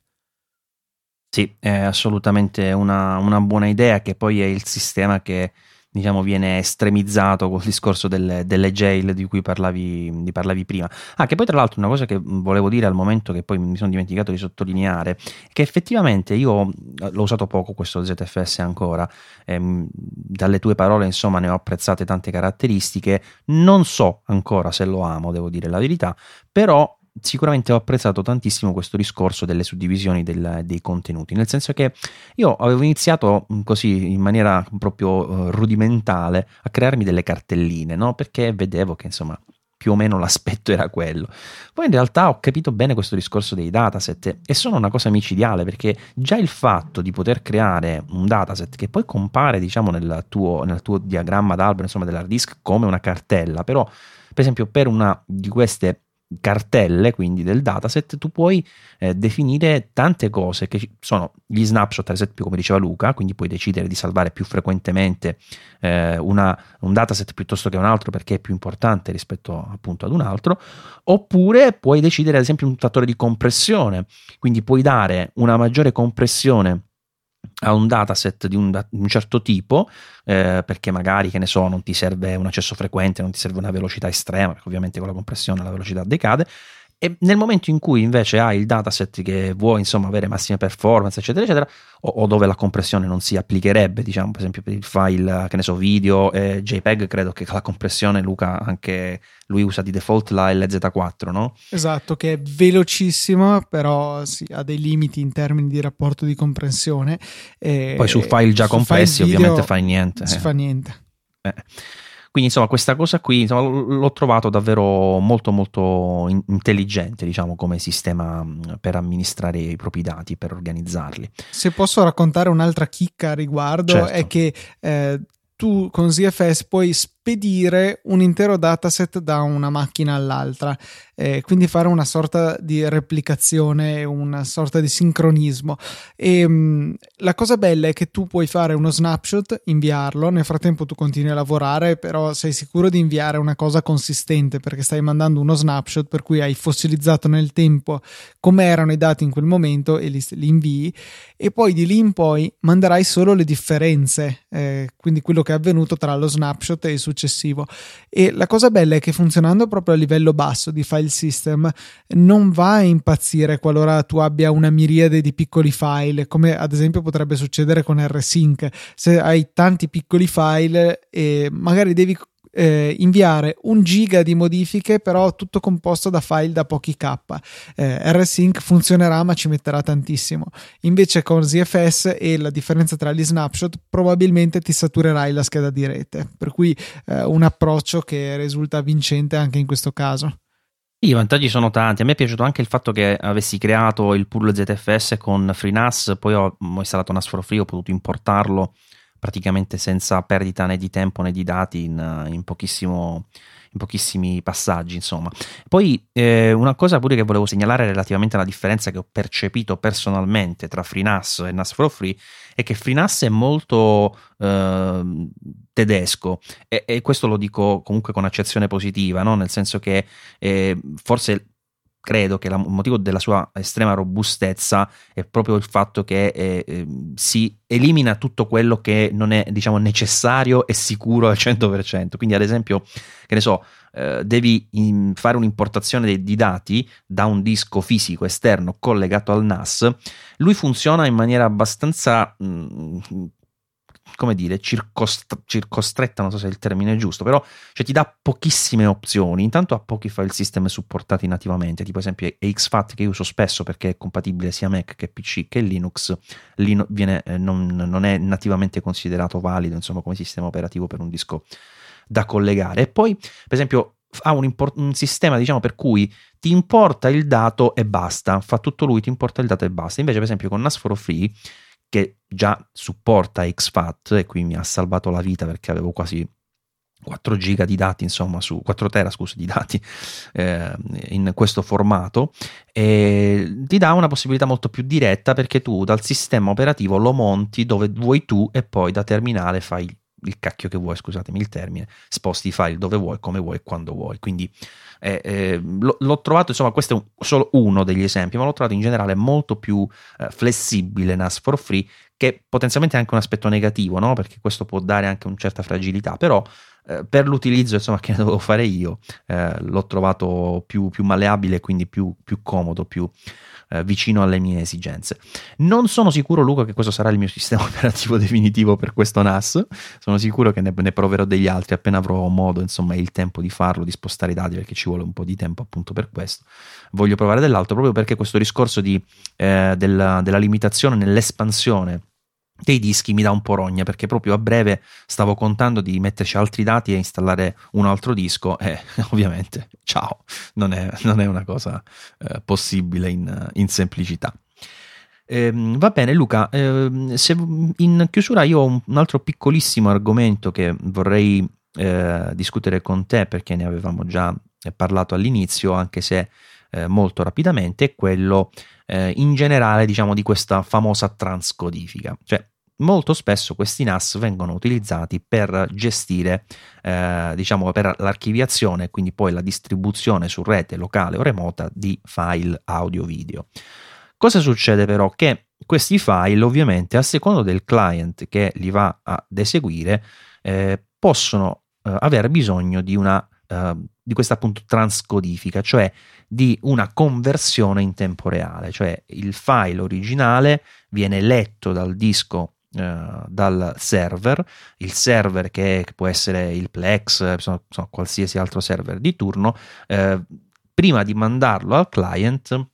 Sì, è assolutamente una, una buona idea che poi è il sistema che diciamo, viene estremizzato col discorso delle, delle jail di cui parlavi, di parlavi, prima. Ah, che poi tra l'altro una cosa che volevo dire al momento che poi mi sono dimenticato di sottolineare, che effettivamente io l'ho usato poco questo ZFS ancora, ehm, dalle tue parole insomma ne ho apprezzate tante caratteristiche, non so ancora se lo amo, devo dire la verità, però sicuramente ho apprezzato tantissimo questo discorso delle suddivisioni del, dei contenuti, nel senso che io avevo iniziato mm, così in maniera proprio uh, rudimentale a crearmi delle cartelline, no? perché vedevo che insomma più o meno l'aspetto era quello. Poi in realtà ho capito bene questo discorso dei dataset e sono una cosa micidiale perché già il fatto di poter creare un dataset che poi compare diciamo nel tuo, nel tuo diagramma d'albero insomma dell'hard disk come una cartella, però per esempio per una di queste cartelle, quindi del dataset, tu puoi eh, definire tante cose che sono gli snapshot, ad esempio, come diceva Luca, quindi puoi decidere di salvare più frequentemente eh, una, un dataset piuttosto che un altro perché è più importante rispetto appunto ad un altro, oppure puoi decidere ad esempio un fattore di compressione, quindi puoi dare una maggiore compressione a un dataset di un, un certo tipo, eh, perché magari, che ne so, non ti serve un accesso frequente, non ti serve una velocità estrema, perché ovviamente con la compressione la velocità decade, E nel momento in cui invece hai il dataset che vuoi insomma avere massime performance, eccetera, eccetera, o, o, dove la compressione non si applicherebbe, diciamo, per esempio per il file, che ne so, video, eh, JPEG, credo che la compressione, Luca, anche lui usa di default la LZ4, no? Esatto, che è velocissima, però sì, ha dei limiti in termini di rapporto di compressione. Poi su file già compressi ovviamente fai niente. Si eh. fa niente. Eh. Quindi insomma questa cosa qui insomma, l'ho trovato davvero molto molto intelligente diciamo come sistema per amministrare i propri dati, per organizzarli. Se posso raccontare un'altra chicca a riguardo certo. è che eh, tu con ZFS puoi spedire un intero dataset da una macchina all'altra, eh, quindi fare una sorta di replicazione, una sorta di sincronismo. E mh, mm, la cosa bella è che tu puoi fare uno snapshot, inviarlo, nel frattempo tu continui a lavorare, però sei sicuro di inviare una cosa consistente perché stai mandando uno snapshot per cui hai fossilizzato nel tempo come erano i dati in quel momento e li, li invii e poi di lì in poi manderai solo le differenze, eh, quindi quello che è avvenuto tra lo snapshot e il successivo. E la cosa bella è che funzionando proprio a livello basso di file system non va a impazzire qualora tu abbia una miriade di piccoli file, come ad esempio potrebbe succedere con RSync. Se hai tanti piccoli file e magari devi eh, inviare un giga di modifiche, però tutto composto da file da pochi K. Eh, RSync funzionerà, ma ci metterà tantissimo. Invece con ZFS e la differenza tra gli snapshot, probabilmente ti saturerai la scheda di rete. Per cui eh, un approccio che risulta vincente anche in questo caso. I vantaggi sono tanti. A me è piaciuto anche il fatto che avessi creato il pool ZFS con FreeNAS, poi ho, ho installato NAS for Free, ho potuto importarlo praticamente senza perdita né di tempo né di dati in, in, pochissimo, in pochissimi passaggi. Insomma. Poi eh, una cosa pure che volevo segnalare relativamente alla differenza che ho percepito personalmente tra FreeNAS e NAS for Free è che FreeNAS è molto eh, tedesco e, e, questo lo dico comunque con accezione positiva, no? nel senso che eh, forse credo che il motivo della sua estrema robustezza è proprio il fatto che eh, eh, si elimina tutto quello che non è diciamo necessario e sicuro al 100%. Quindi ad esempio, che ne so, eh, devi in, fare un'importazione di, di dati da un disco fisico esterno collegato al NAS, lui funziona in maniera abbastanza mh, mm, come dire, circost- circostretta, non so se è il termine giusto, però cioè, ti dà pochissime opzioni. Intanto ha pochi file system supportati nativamente, tipo esempio XFAT che io uso spesso perché è compatibile sia Mac che PC che Linux, Lino- viene, eh, non, non, è nativamente considerato valido insomma, come sistema operativo per un disco da collegare. E poi, per esempio, ha un, import- un, sistema diciamo per cui ti importa il dato e basta, fa tutto lui, ti importa il dato e basta. Invece, per esempio, con NAS for Free che già supporta XFAT e qui mi ha salvato la vita perché avevo quasi 4 giga di dati, insomma, su 4 tera, scusa, di dati eh, in questo formato, e ti dà una possibilità molto più diretta perché tu dal sistema operativo lo monti dove vuoi tu e poi da terminale fai il cacchio che vuoi, scusatemi il termine, sposti i file dove vuoi, come vuoi, quando vuoi. Quindi eh, eh, l'ho trovato, insomma, questo è un, solo uno degli esempi, ma l'ho trovato in generale molto più eh, flessibile NAS for free, che potenzialmente è anche un aspetto negativo, no? perché questo può dare anche una certa fragilità, però eh, per l'utilizzo insomma, che ne dovevo fare io, eh, l'ho trovato più, più malleabile, quindi più, più comodo, più eh, vicino alle mie esigenze. Non sono sicuro, Luca, che questo sarà il mio sistema operativo definitivo per questo NAS. Sono sicuro che ne, ne proverò degli altri appena avrò modo, insomma, il tempo di farlo, di spostare i dati, perché ci vuole un po' di tempo appunto per questo. Voglio provare dell'altro proprio perché questo discorso di, eh, della, della limitazione nell'espansione dei dischi mi dà un po' rogna perché proprio a breve stavo contando di metterci altri dati e installare un altro disco e ovviamente ciao non è, non è una cosa eh, possibile in, in semplicità. Eh, va bene Luca eh, in chiusura io ho un, altro piccolissimo argomento che vorrei eh, discutere con te perché ne avevamo già parlato all'inizio anche se eh, molto rapidamente è quello eh, in generale diciamo di questa famosa transcodifica. Cioè molto spesso questi NAS vengono utilizzati per gestire, eh, diciamo, per l'archiviazione, quindi poi la distribuzione su rete locale o remota di file audio-video. Cosa succede però? Che questi file, ovviamente, a seconda del client che li va ad eseguire, eh, possono eh, aver bisogno di una uh, di questa appunto transcodifica, cioè di una conversione in tempo reale, cioè il file originale viene letto dal disco dal server, il server che, può essere il Plex, insomma, qualsiasi altro server di turno, uh, prima di mandarlo al client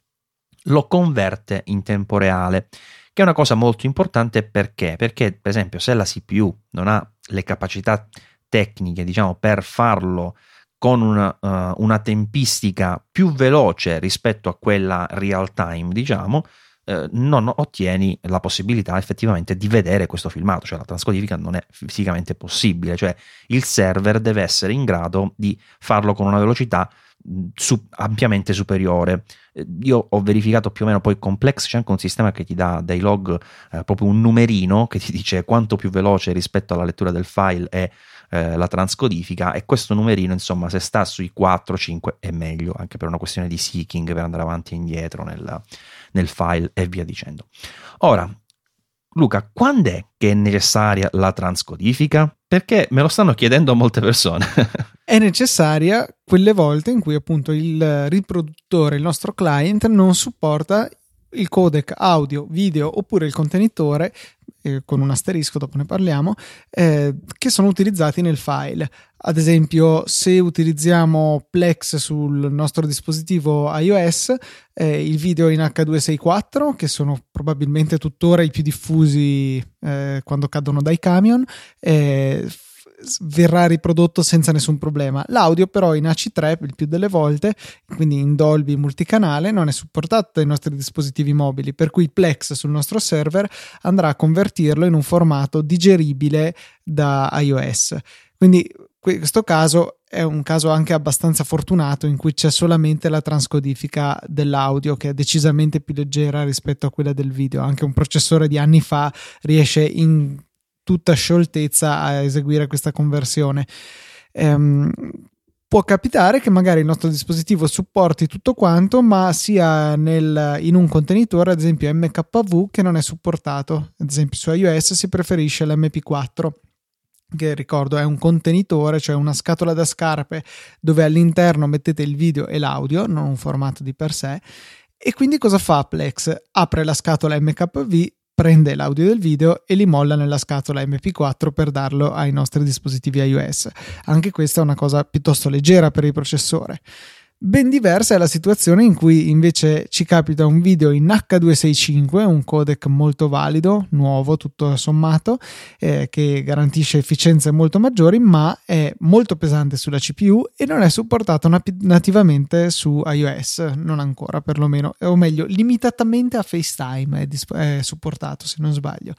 lo converte in tempo reale, che è una cosa molto importante perché? Perché per esempio se la CPU non ha le capacità tecniche, diciamo, per farlo con una, uh, una tempistica più veloce rispetto a quella real time, diciamo, eh, non ottieni la possibilità effettivamente di vedere questo filmato, cioè la transcodifica non è fisicamente possibile, cioè il server deve essere in grado di farlo con una velocità su, ampiamente superiore. Eh, io ho verificato più o meno poi Complex, c'è anche un sistema che ti dà dai log, eh, proprio un numerino che ti dice quanto più veloce rispetto alla lettura del file è eh, la transcodifica e questo numerino insomma se sta sui 4-5 è meglio anche per una questione di seeking per andare avanti e indietro nel, nel file e via dicendo. Ora, Luca, quando è che è necessaria la transcodifica? Perché me lo stanno chiedendo molte persone. è necessaria quelle volte in cui appunto il riproduttore, il nostro client, non supporta il codec audio, video oppure il contenitore eh, con un asterisco, dopo ne parliamo, eh, che sono utilizzati nel file. Ad esempio, se utilizziamo Plex sul nostro dispositivo iOS, eh, il video in H264, che sono probabilmente tuttora i più diffusi eh, quando cadono dai camion, eh, verrà riprodotto senza nessun problema. L'audio però in AC3 il più delle volte, quindi in Dolby multicanale, non è supportato dai nostri dispositivi mobili, per cui Plex sul nostro server andrà a convertirlo in un formato digeribile da iOS. Quindi questo caso è un caso anche abbastanza fortunato in cui c'è solamente la transcodifica dell'audio che è decisamente più leggera rispetto a quella del video. Anche un processore di anni fa riesce in tutta scioltezza a eseguire questa conversione. Ehm, può capitare che magari il nostro dispositivo supporti tutto quanto, ma sia nel, in un contenitore, ad esempio MKV, che non è supportato. Ad esempio su iOS si preferisce l'MP4 che ricordo è un contenitore, cioè una scatola da scarpe dove all'interno mettete il video e l'audio, non un formato di per sé. E quindi cosa fa Plex? Apre la scatola MKV, prende l'audio del video e li molla nella scatola MP4 per darlo ai nostri dispositivi iOS. Anche questa è una cosa piuttosto leggera per il processore. Ben diversa è la situazione in cui invece ci capita un video in H265, un codec molto valido, nuovo tutto sommato, eh, che garantisce efficienze molto maggiori, ma è molto pesante sulla CPU e non è supportato nat- nativamente su iOS, non ancora perlomeno, o meglio, limitatamente a FaceTime è, disp- è supportato se non sbaglio.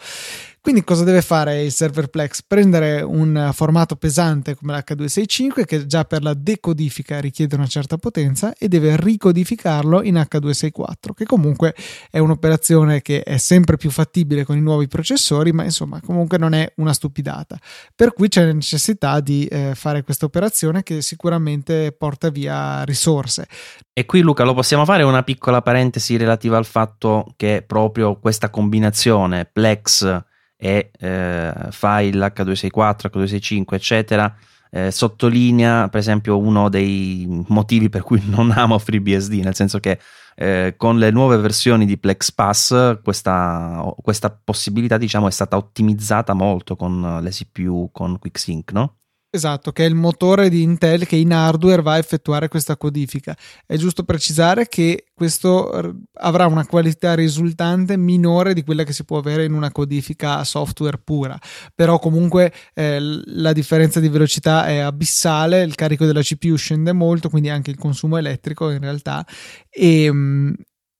Quindi cosa deve fare il server Plex? Prendere un formato pesante come l'H265 che già per la decodifica richiede una certa potenza e deve ricodificarlo in H264 che comunque è un'operazione che è sempre più fattibile con i nuovi processori ma insomma comunque non è una stupidata. Per cui c'è la necessità di eh, fare questa operazione che sicuramente porta via risorse. E qui Luca lo possiamo fare una piccola parentesi relativa al fatto che proprio questa combinazione Plex e eh, file H264, H265, eccetera, eh, sottolinea per esempio uno dei motivi per cui non amo FreeBSD, nel senso che eh, con le nuove versioni di PlexPass questa, questa possibilità diciamo è stata ottimizzata molto con le CPU, con QuickSync, no? Esatto, che è il motore di Intel che in hardware va a effettuare questa codifica. È giusto precisare che questo avrà una qualità risultante minore di quella che si può avere in una codifica software pura, però comunque eh, la differenza di velocità è abissale, il carico della CPU scende molto, quindi anche il consumo elettrico in realtà e, mm,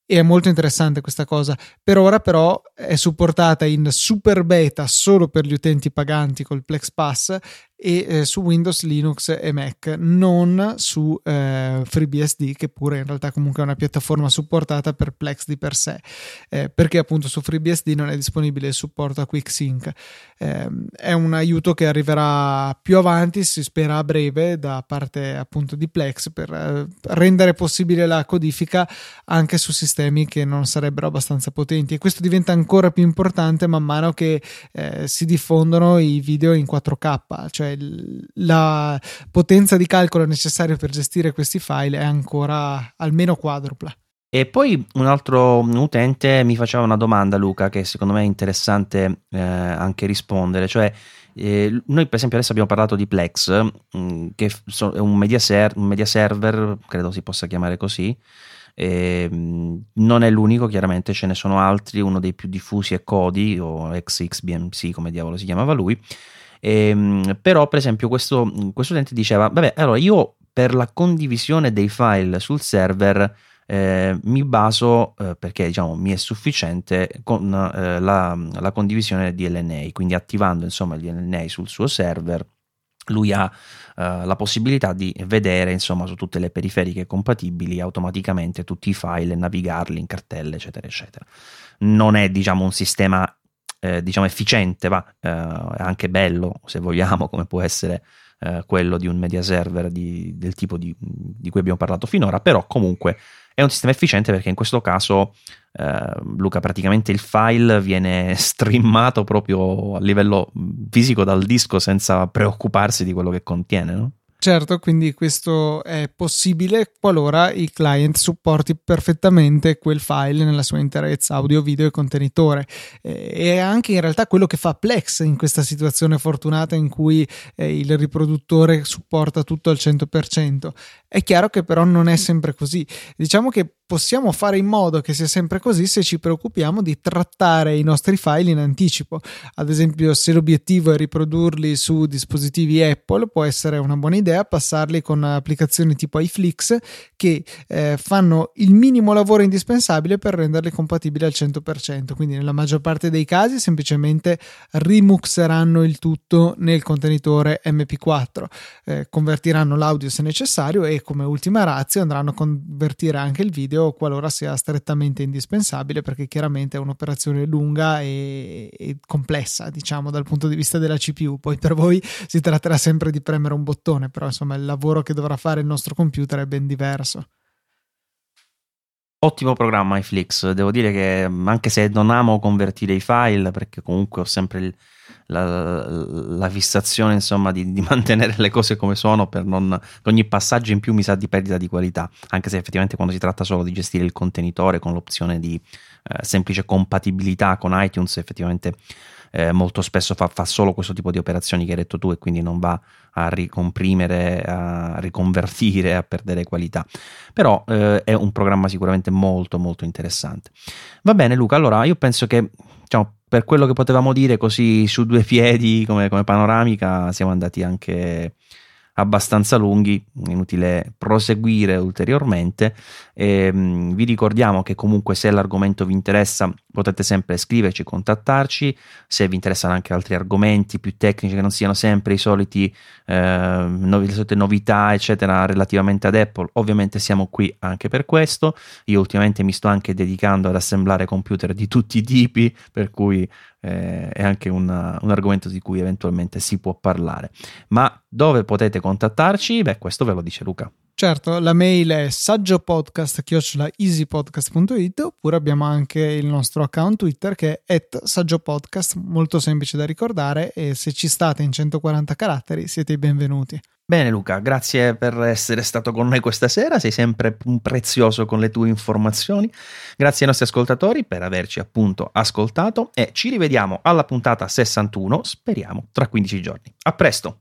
e è molto interessante questa cosa. Per ora però è supportata in super beta solo per gli utenti paganti col Plex Pass e eh, su Windows, Linux e Mac, non su eh, FreeBSD, che pure in realtà comunque è una piattaforma supportata per Plex di per sé, eh, perché appunto su FreeBSD non è disponibile il supporto a QuickSync. Eh, è un aiuto che arriverà più avanti, si spera a breve, da parte appunto di Plex per eh, rendere possibile la codifica anche su sistemi che non sarebbero abbastanza potenti e questo diventa ancora più importante man mano che eh, si diffondono i video in 4K, cioè cioè la potenza di calcolo necessaria per gestire questi file è ancora almeno quadrupla. E poi un altro utente mi faceva una domanda, Luca, che secondo me è interessante eh, anche rispondere, cioè eh, noi per esempio adesso abbiamo parlato di Plex, mh, mm, che è un media, ser- un media, server, credo si possa chiamare così, e, mh, non è l'unico, chiaramente ce ne sono altri, uno dei più diffusi è Kodi o XXBMC come diavolo si chiamava lui, e, mh, però per esempio questo, questo utente diceva, vabbè allora io per la condivisione dei file sul server eh, mi baso eh, perché diciamo mi è sufficiente con eh, la, la, condivisione di DLNA, quindi attivando insomma il DLNA sul suo server lui ha uh, la possibilità di vedere insomma su tutte le periferiche compatibili automaticamente tutti i file navigarli in cartelle eccetera eccetera. Non è diciamo un sistema eh, diciamo efficiente ma eh, anche bello se vogliamo come può essere eh, quello di un media server di, del tipo di, di, cui abbiamo parlato finora però comunque è un sistema efficiente perché in questo caso, eh, Luca, praticamente il file viene streamato proprio a livello fisico dal disco senza preoccuparsi di quello che contiene, no? Certo, quindi questo è possibile qualora il client supporti perfettamente quel file nella sua interezza, audio, video e contenitore. E è anche in realtà quello che fa Plex in questa situazione fortunata in cui eh, il riproduttore supporta tutto al 100%. È chiaro che però non è sempre così. Diciamo che possiamo fare in modo che sia sempre così se ci preoccupiamo di trattare i nostri file in anticipo. Ad esempio, se l'obiettivo è riprodurli su dispositivi Apple, può essere una buona idea passarli con applicazioni tipo iFlix che eh, fanno il minimo lavoro indispensabile per renderli compatibili al 100%. Quindi, nella maggior parte dei casi, semplicemente rimuxeranno il tutto nel contenitore MP4, eh, convertiranno l'audio se necessario e come ultima razza andranno a convertire anche il video qualora sia strettamente indispensabile perché chiaramente è un'operazione lunga e, e, complessa diciamo dal punto di vista della CPU poi per voi si tratterà sempre di premere un bottone però insomma il lavoro che dovrà fare il nostro computer è ben diverso. Ottimo programma iFlix, devo dire che anche se non amo convertire i file perché comunque ho sempre il, la, la, fissazione insomma di, di, mantenere le cose come sono per non ogni passaggio in più mi sa di perdita di qualità anche se effettivamente quando si tratta solo di gestire il contenitore con l'opzione di eh, semplice compatibilità con iTunes effettivamente eh, molto spesso fa, fa, solo questo tipo di operazioni che hai detto tu e quindi non va a ricomprimere, a riconvertire, a perdere qualità. Però eh, è un programma sicuramente molto molto interessante. Va bene Luca, allora io penso che diciamo, per quello che potevamo dire così su due piedi come, come panoramica siamo andati anche abbastanza lunghi, inutile proseguire ulteriormente. E, mh, vi ricordiamo che comunque se l'argomento vi interessa potete sempre scriverci, contattarci, se vi interessano anche altri argomenti più tecnici che non siano sempre i soliti, eh, novi, le solite novità eccetera relativamente ad Apple, ovviamente siamo qui anche per questo. Io ultimamente mi sto anche dedicando ad assemblare computer di tutti i tipi, per cui eh, è anche una, un argomento di cui eventualmente si può parlare. Ma dove potete contattarci? Beh, questo ve lo dice Luca. Certo, la mail è saggiopodcast.easypodcast.it oppure abbiamo anche il nostro account Twitter che è saggiopodcast, molto semplice da ricordare e se ci state in 140 caratteri siete i benvenuti. Bene Luca, grazie per essere stato con noi questa sera, sei sempre un prezioso con le tue informazioni. Grazie ai nostri ascoltatori per averci appunto ascoltato e ci rivediamo alla puntata 61, speriamo, tra 15 giorni. A presto!